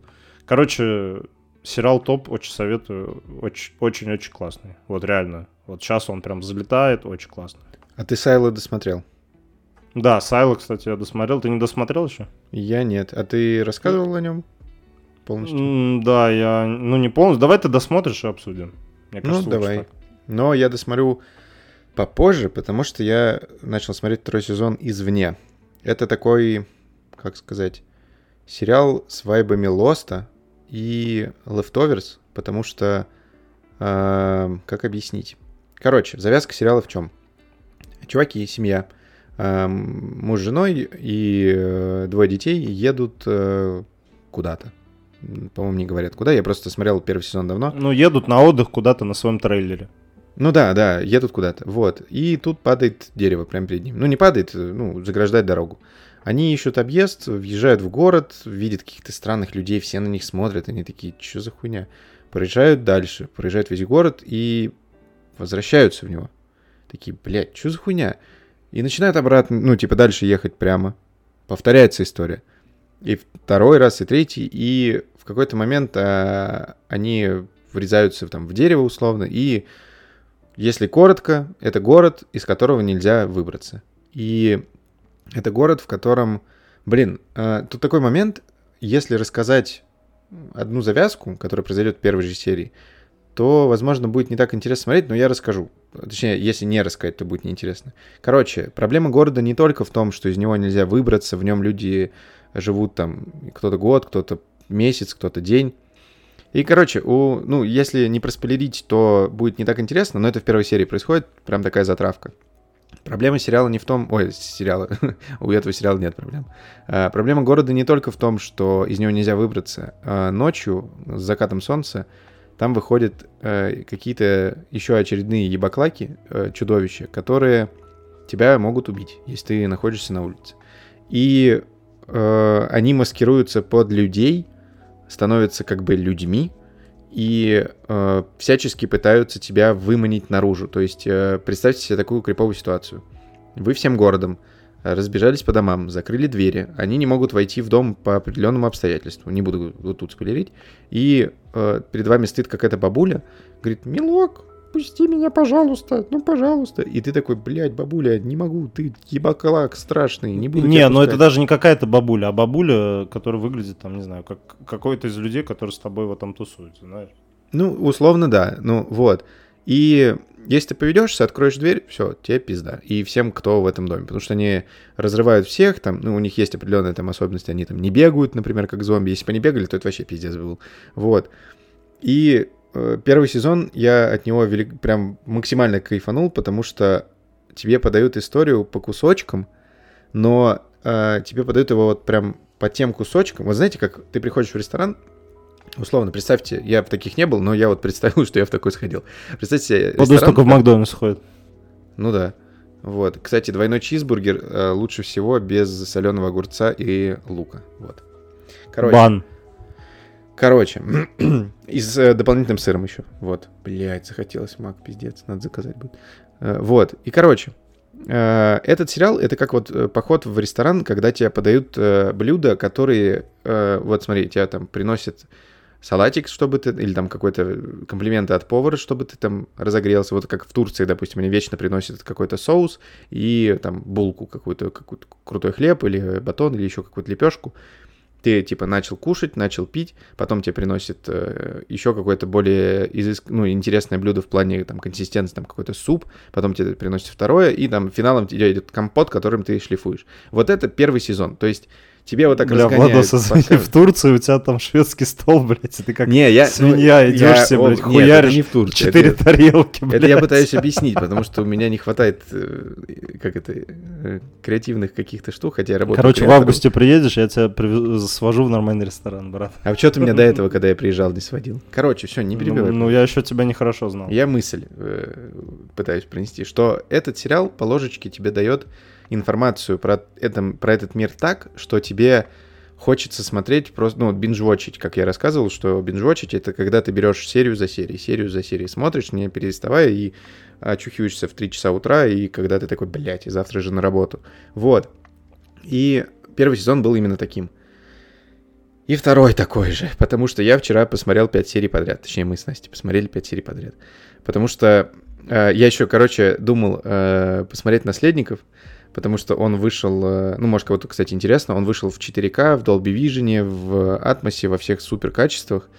Короче, сериал топ, очень советую, очень-очень классный. Вот реально. Вот сейчас он прям взлетает, очень классно. А ты Сайла досмотрел? Да, Сайла, кстати, я досмотрел. Ты не досмотрел еще? Я нет. А ты рассказывал о нем полностью? Mm, да, я, ну не полностью. Давай ты досмотришь и обсудим. Мне ну, кажется, ну, давай. Так. Но я досмотрю попозже, потому что я начал смотреть второй сезон извне. Это такой, как сказать, сериал с вайбами Лоста, и Leftovers, потому что... Э, как объяснить? Короче, завязка сериала в чем? Чуваки, семья, э, муж с женой и э, двое детей едут э, куда-то. По-моему, не говорят куда. Я просто смотрел первый сезон давно. Ну, едут на отдых куда-то на своем трейлере. Ну да, да, едут куда-то. Вот. И тут падает дерево прямо перед ним. Ну, не падает, ну, заграждает дорогу. Они ищут объезд, въезжают в город, видят каких-то странных людей, все на них смотрят, они такие, что за хуйня? Проезжают дальше, проезжают весь город и возвращаются в него. Такие, блядь, что за хуйня? И начинают обратно, ну, типа, дальше ехать прямо. Повторяется история. И второй раз, и третий, и в какой-то момент а, они врезаются там в дерево условно, и если коротко, это город, из которого нельзя выбраться. И это город, в котором, блин, э, тут такой момент, если рассказать одну завязку, которая произойдет в первой же серии, то, возможно, будет не так интересно смотреть, но я расскажу. Точнее, если не рассказать, то будет неинтересно. Короче, проблема города не только в том, что из него нельзя выбраться, в нем люди живут там кто-то год, кто-то месяц, кто-то день. И, короче, у, ну, если не проспойлерить, то будет не так интересно, но это в первой серии происходит, прям такая затравка. Проблема сериала не в том... Ой, сериала. <laughs> У этого сериала нет проблем. А, проблема города не только в том, что из него нельзя выбраться. А ночью, с закатом солнца, там выходят а, какие-то еще очередные ебаклаки, а, чудовища, которые тебя могут убить, если ты находишься на улице. И а, они маскируются под людей, становятся как бы людьми, и э, всячески пытаются тебя выманить наружу. То есть э, представьте себе такую криповую ситуацию. Вы всем городом разбежались по домам, закрыли двери, они не могут войти в дом по определенному обстоятельству, не буду вот тут спойлерить, и э, перед вами стоит какая-то бабуля, говорит, милок, отпусти меня, пожалуйста, ну, пожалуйста. И ты такой, блядь, бабуля, не могу, ты ебаклак страшный, не буду Не, ну это пускать». даже не какая-то бабуля, а бабуля, которая выглядит, там, не знаю, как какой-то из людей, который с тобой в этом тусуется, знаешь. Ну, условно, да. Ну, вот. И если ты поведешься, откроешь дверь, все, тебе пизда. И всем, кто в этом доме. Потому что они разрывают всех, там, ну, у них есть определенная там особенность, они там не бегают, например, как зомби. Если бы они бегали, то это вообще пиздец был. Вот. И первый сезон я от него велик- прям максимально кайфанул, потому что тебе подают историю по кусочкам, но э, тебе подают его вот прям по тем кусочкам. Вот знаете, как ты приходишь в ресторан, условно, представьте, я в таких не был, но я вот представил, что я в такой сходил. Представьте себе ресторан- только в Макдональдс ходит. Ну да. Вот. Кстати, двойной чизбургер э, лучше всего без соленого огурца и лука. Вот. Короче, Бан. Короче, <clears throat> и с э, дополнительным сыром еще. Вот. Блять, захотелось мак, пиздец, надо заказать будет. Э, вот. И короче, э, этот сериал это как вот поход в ресторан, когда тебе подают блюда, которые, вот смотри, тебя там приносят салатик, чтобы ты, или там какой-то комплименты от повара, чтобы ты там разогрелся. Вот как в Турции, допустим, они вечно приносят какой-то соус и там булку какую-то, какой-то крутой хлеб или батон или еще какую-то лепешку. Ты типа начал кушать, начал пить, потом тебе приносят э, еще какое-то более изыск... ну, интересное блюдо в плане там консистенции, там какой-то суп, потом тебе приносят второе, и там финалом тебе идет компот, которым ты шлифуешь. Вот это первый сезон. То есть тебе вот так Бля, разгоняют Владос, по извини, в Турции у тебя там шведский стол, блядь, и ты как Не, я, свинья ну, идешь я- себе, о, блядь, нет, хуяришь это не в Турции. четыре это- тарелки, блядь. Это я пытаюсь объяснить, потому что у меня не хватает, э, как это, э, креативных каких-то штук, хотя я работаю. Короче, в августе приедешь, я тебя привезу- свожу в нормальный ресторан, брат. А что ты меня до этого, когда я приезжал, не сводил? Короче, все, не Ну, перебивай. ну, я еще тебя нехорошо знал. Я мысль э, пытаюсь пронести, что этот сериал по ложечке тебе дает информацию про, это, про этот мир так, что тебе хочется смотреть просто, ну, бинж-вотчить, как я рассказывал, что бинж-вотчить — это когда ты берешь серию за серией, серию за серией, смотришь, не переставая, и очухиваешься в 3 часа утра, и когда ты такой, блядь, и завтра же на работу. Вот. И первый сезон был именно таким. И второй такой же, потому что я вчера посмотрел 5 серий подряд, точнее мы с Настей посмотрели 5 серий подряд. Потому что э, я еще, короче, думал э, посмотреть «Наследников», потому что он вышел, э, ну, может, кого-то, кстати, интересно, он вышел в 4К, в Dolby Vision, в Атмосе, во всех супер качествах.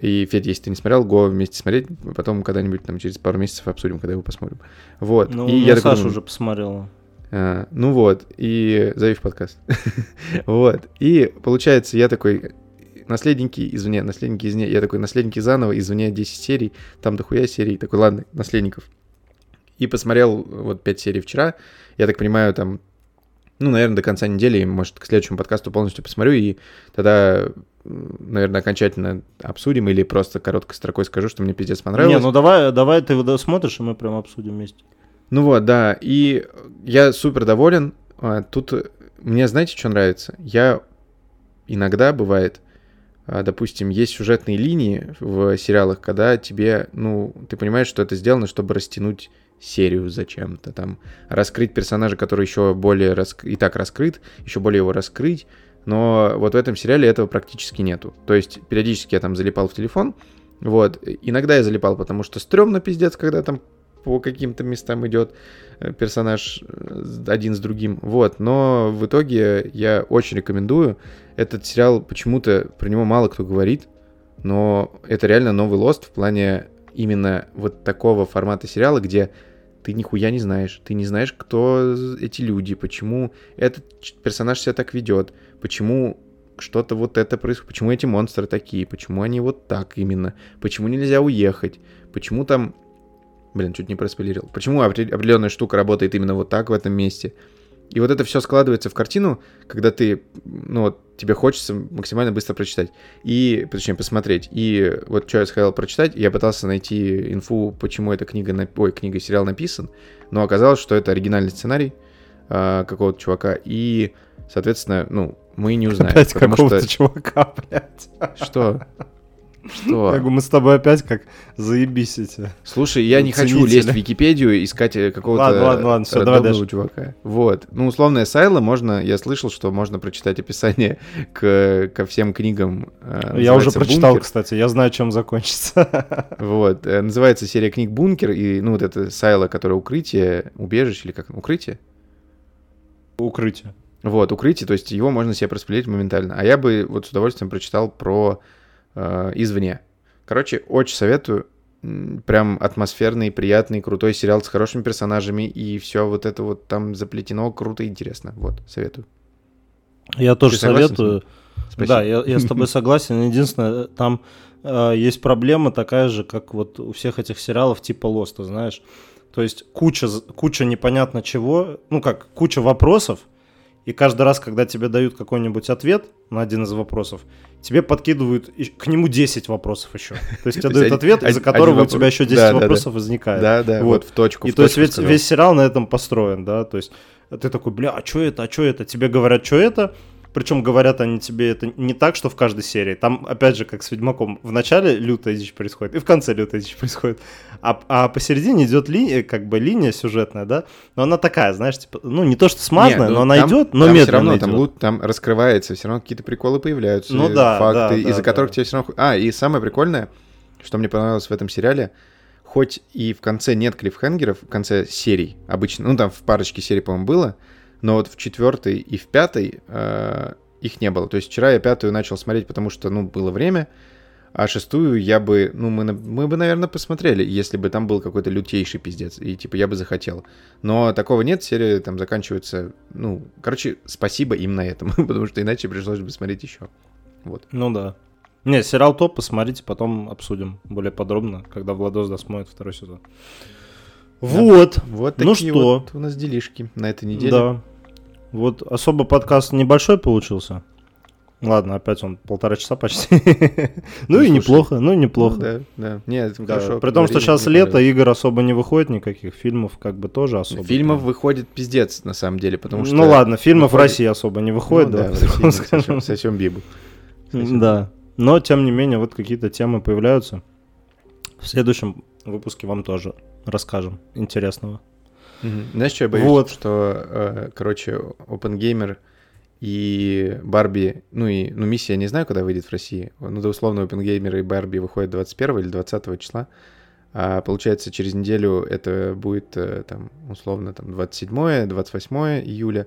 И, Федя, если ты не смотрел, го вместе смотреть, потом когда-нибудь там через пару месяцев обсудим, когда его посмотрим. Вот. Ну, и ну, я Саша думаю, уже посмотрела. а, ну вот, и зови в подкаст. <laughs> вот. И получается, я такой, наследники, извне, наследники, извне, я такой, наследники заново, извне 10 серий, там дохуя серий, такой, ладно, наследников. И посмотрел вот 5 серий вчера, я так понимаю, там, ну, наверное, до конца недели, может, к следующему подкасту полностью посмотрю, и тогда, наверное, окончательно обсудим, или просто короткой строкой скажу, что мне пиздец понравилось. Не, ну давай, давай ты его смотришь, и мы прям обсудим вместе. Ну вот, да, и я супер доволен. А, Тут мне, знаете, что нравится? Я иногда бывает, а, допустим, есть сюжетные линии в сериалах, когда тебе, ну, ты понимаешь, что это сделано, чтобы растянуть серию зачем-то, там, раскрыть персонажа, который еще более раск... и так раскрыт, еще более его раскрыть, но вот в этом сериале этого практически нету. То есть периодически я там залипал в телефон, вот, иногда я залипал, потому что стрёмно пиздец, когда там по каким-то местам идет э, персонаж э, один с другим. Вот, но в итоге я очень рекомендую. Этот сериал почему-то про него мало кто говорит, но это реально новый лост в плане именно вот такого формата сериала, где ты нихуя не знаешь. Ты не знаешь, кто эти люди, почему этот персонаж себя так ведет, почему что-то вот это происходит, почему эти монстры такие, почему они вот так именно, почему нельзя уехать, почему там Блин, чуть не проспойлерил. Почему опре- определенная штука работает именно вот так в этом месте? И вот это все складывается в картину, когда ты, ну вот, тебе хочется максимально быстро прочитать. И, точнее, посмотреть. И вот что я хотел прочитать, я пытался найти инфу, почему эта книга, на... ой, книга, сериал написан, но оказалось, что это оригинальный сценарий а, какого-то чувака, и, соответственно, ну, мы не узнаем. Опять какого-то что... чувака, <laughs> блядь. Что? Что? Я говорю, мы с тобой опять как заебись эти. Слушай, я не хочу лезть в Википедию искать э, какого-то Ладно, ладно, ладно, всё, давай дальше. чувака. Вот. Ну, условное Сайло можно, я слышал, что можно прочитать описание <laughs> к, ко всем книгам. э, Я уже прочитал, «Бункер». кстати, я знаю, чем закончится. <laughs> Вот. э, Называется серия книг «Бункер», и, ну, вот это Сайло, которое «Укрытие», «Убежище» или как? «Укрытие»? Укрытие. Вот, «Укрытие», то есть его можно себе проспилить моментально. А я бы вот с удовольствием прочитал про э, «Извне». Короче, очень советую. Прям атмосферный, приятный, крутой сериал с хорошими персонажами, и все вот это вот там заплетено круто и интересно. Вот, советую. Я тоже согласен советую. Спасибо. Да, я, я с тобой согласен. Единственное, там э, есть проблема такая же, как вот у всех этих сериалов типа Лоста, знаешь. То есть куча, куча непонятно чего, ну как, куча вопросов, и каждый раз, когда тебе дают какой-нибудь ответ на один из вопросов, тебе подкидывают к нему 10 вопросов еще. То есть <laughs> тебе дают ответ, из-за которого у тебя еще 10 Да, да, да. вопросов возникает. Да, да, вот, в точку. И то есть весь сериал на этом построен, да, то есть ты такой, бля, а что это, а что это? Тебе говорят, что это, причем говорят они тебе это не так, что в каждой серии. Там, опять же, как с Ведьмаком, в начале лютая дичь происходит, и в конце лютая дичь происходит. А, а посередине идет линия, как бы линия сюжетная, да, но она такая, знаешь, типа, ну, не то, что смазанная, Не, ну, но она там- идет, но там медленно все равно, идет. там, лут- там раскрывается, все равно какие-то приколы появляются, Ну э, да, факты, да, да, из-за да. которых тебе все равно... А, и самое прикольное, что мне понравилось в этом сериале, хоть и в конце нет клиффхенгеров, в конце серий обычно, ну там в парочке серий, по-моему, было, но вот в четвертой и в пятой э, их не было. То есть вчера я пятую начал смотреть, потому что, ну, было время, а шестую я бы, ну, мы, мы бы, наверное, посмотрели, если бы там был какой-то лютейший пиздец, и, типа, я бы захотел. Но такого нет, серия там заканчивается, ну, короче, спасибо им на этом, <laughs> потому что иначе пришлось бы смотреть еще. Вот. Ну да. Не, сериал топ, посмотрите, потом обсудим более подробно, когда Владос досмотрит второй сезон. Вот. Вот Ну такие что? вот у нас делишки на этой неделе. Да. Вот особо подкаст небольшой получился. Ладно, опять он полтора часа почти. <laughs> Ну и слушай, неплохо, ну и неплохо. Да, да. Нет, хорошо. При том, что сейчас лето, игр особо не выходит никаких, фильмов как бы тоже особо. Фильмов выходит пиздец, на самом деле, потому что... Ну ладно, фильмов в России особо не выходит, Ну да. сосем бибу. Да. Но, тем не менее, вот какие-то темы появляются. В следующем выпуске вам тоже расскажем интересного. Мгм. Знаешь, что я боюсь? Вот. Что, э, короче, OpenGamer и Барби, ну и, ну, миссия, я не знаю, когда выйдет в России. Ну, да, условно, OpenGamer и Барби выходят 21 или 20 числа. А получается, через неделю это будет, э, там, условно, там, 27 28 июля.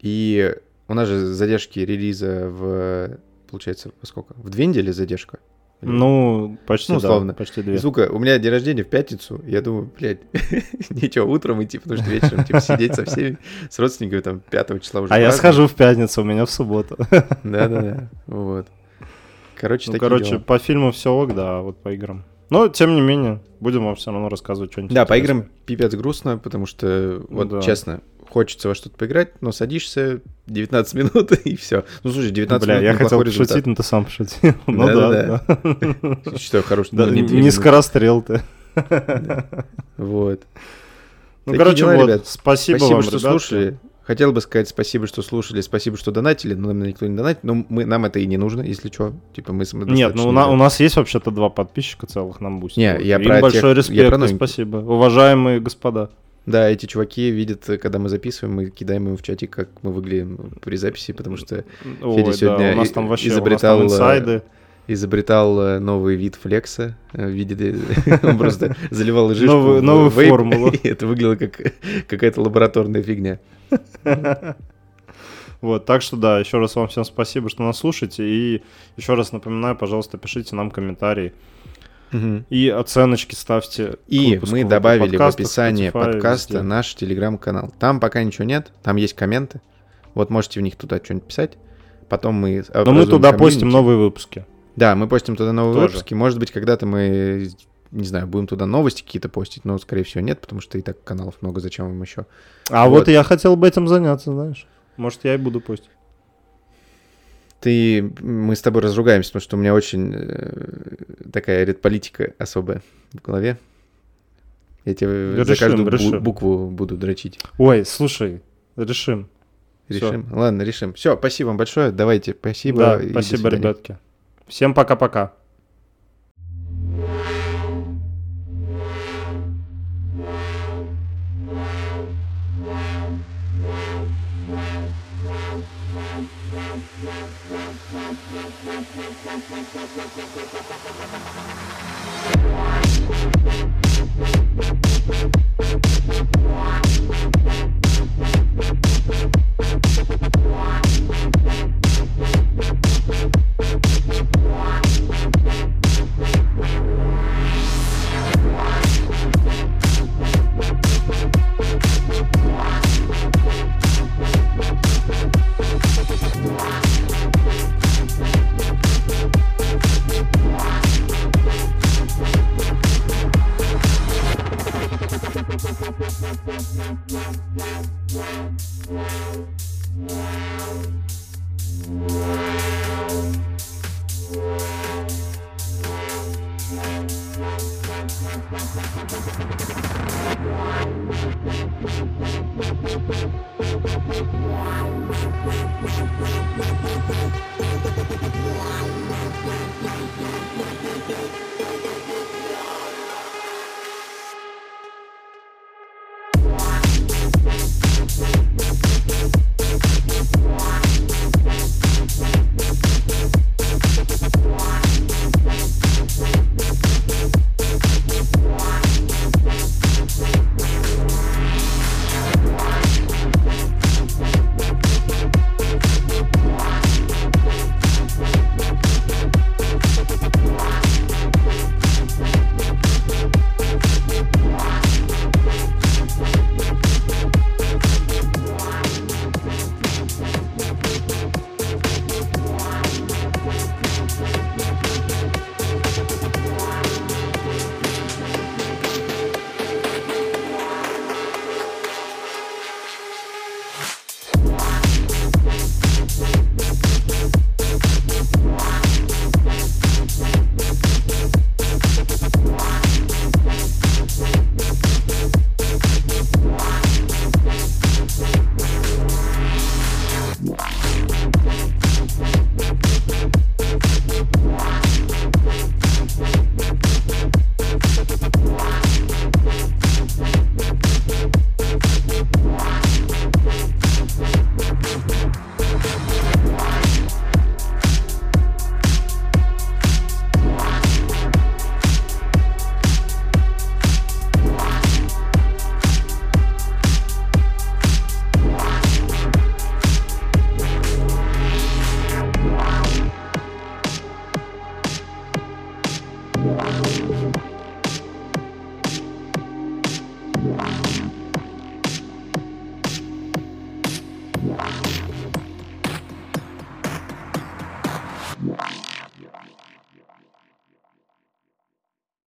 И у нас же задержки релиза в, получается, во сколько? В две недели задержка? Ну, почти, Ну, да, условно. почти и, две. сука, у меня день рождения в пятницу, я думаю, блядь, <laughs> ничего, утром идти, потому что вечером, типа, сидеть со всеми, с родственниками, там, 5 числа уже А я схожу в пятницу, у меня в субботу. Да-да-да, вот. Короче, Ну, короче, дела. по фильму все ок, да, вот по играм. Но, тем не менее, будем вам все равно рассказывать что-нибудь Да, по интересное. играм пипец грустно, потому что, вот, Да. честно, хочется во что-то поиграть, но садишься 19 <laughs> минут и все. Ну, слушай, 19 Бля, минут я хотел неплохой пошутить, результат. но ты сам пошутил. <laughs> Ну да, да. <laughs> Что хороший, не скорострел ты. Вот. Ну, короче, вот, спасибо вам, что слушали. Хотел бы сказать спасибо, что слушали, спасибо, что донатили, но нам никто не донатит, но мы, нам это и не нужно, если что. Типа мы Нет, ну у, на- у нас есть вообще-то два подписчика целых на бусте. Не, я Им про тех- большой я респект про и новеньких. спасибо. Уважаемые господа. Да, эти чуваки видят, когда мы записываем, мы кидаем им в чатик, как мы выглядим при записи, потому что Ой, Федя да, сегодня у нас там вообще изобретал, у нас там э, инсайды. изобретал э, новый вид флекса э, в виде... <laughs> Он просто заливал жижку Новую- формулу. <laughs> это выглядело как какая-то лабораторная фигня. <laughs> Вот, так что да, еще раз вам всем спасибо, что нас слушаете. И еще раз напоминаю, пожалуйста, пишите нам комментарии. И оценочки ставьте. И мы добавили в описание Spotify, подкаста везде. наш телеграм-канал. Там пока ничего нет, там есть комменты. Вот можете в них туда что-нибудь писать. Потом мы... Но мы туда постим комьюнити. новые выпуски. Да, мы постим туда новые Тоже. выпуски. Может быть, когда-то мы, не знаю, будем туда новости какие-то постить, но, скорее всего, нет, потому что и так каналов много, зачем вам еще? А Вот. вот я хотел бы этим заняться, знаешь. Может, я и буду постить. Ты, мы с тобой разругаемся, потому что у меня очень э, такая редполитика особая в голове. Я тебе за Решим, каждую бу- решим. букву буду дрочить. Ой, слушай, решим. Решим? Ладно, решим. Все, спасибо вам большое. Давайте, спасибо. да, спасибо, ребятки. Всем пока-пока.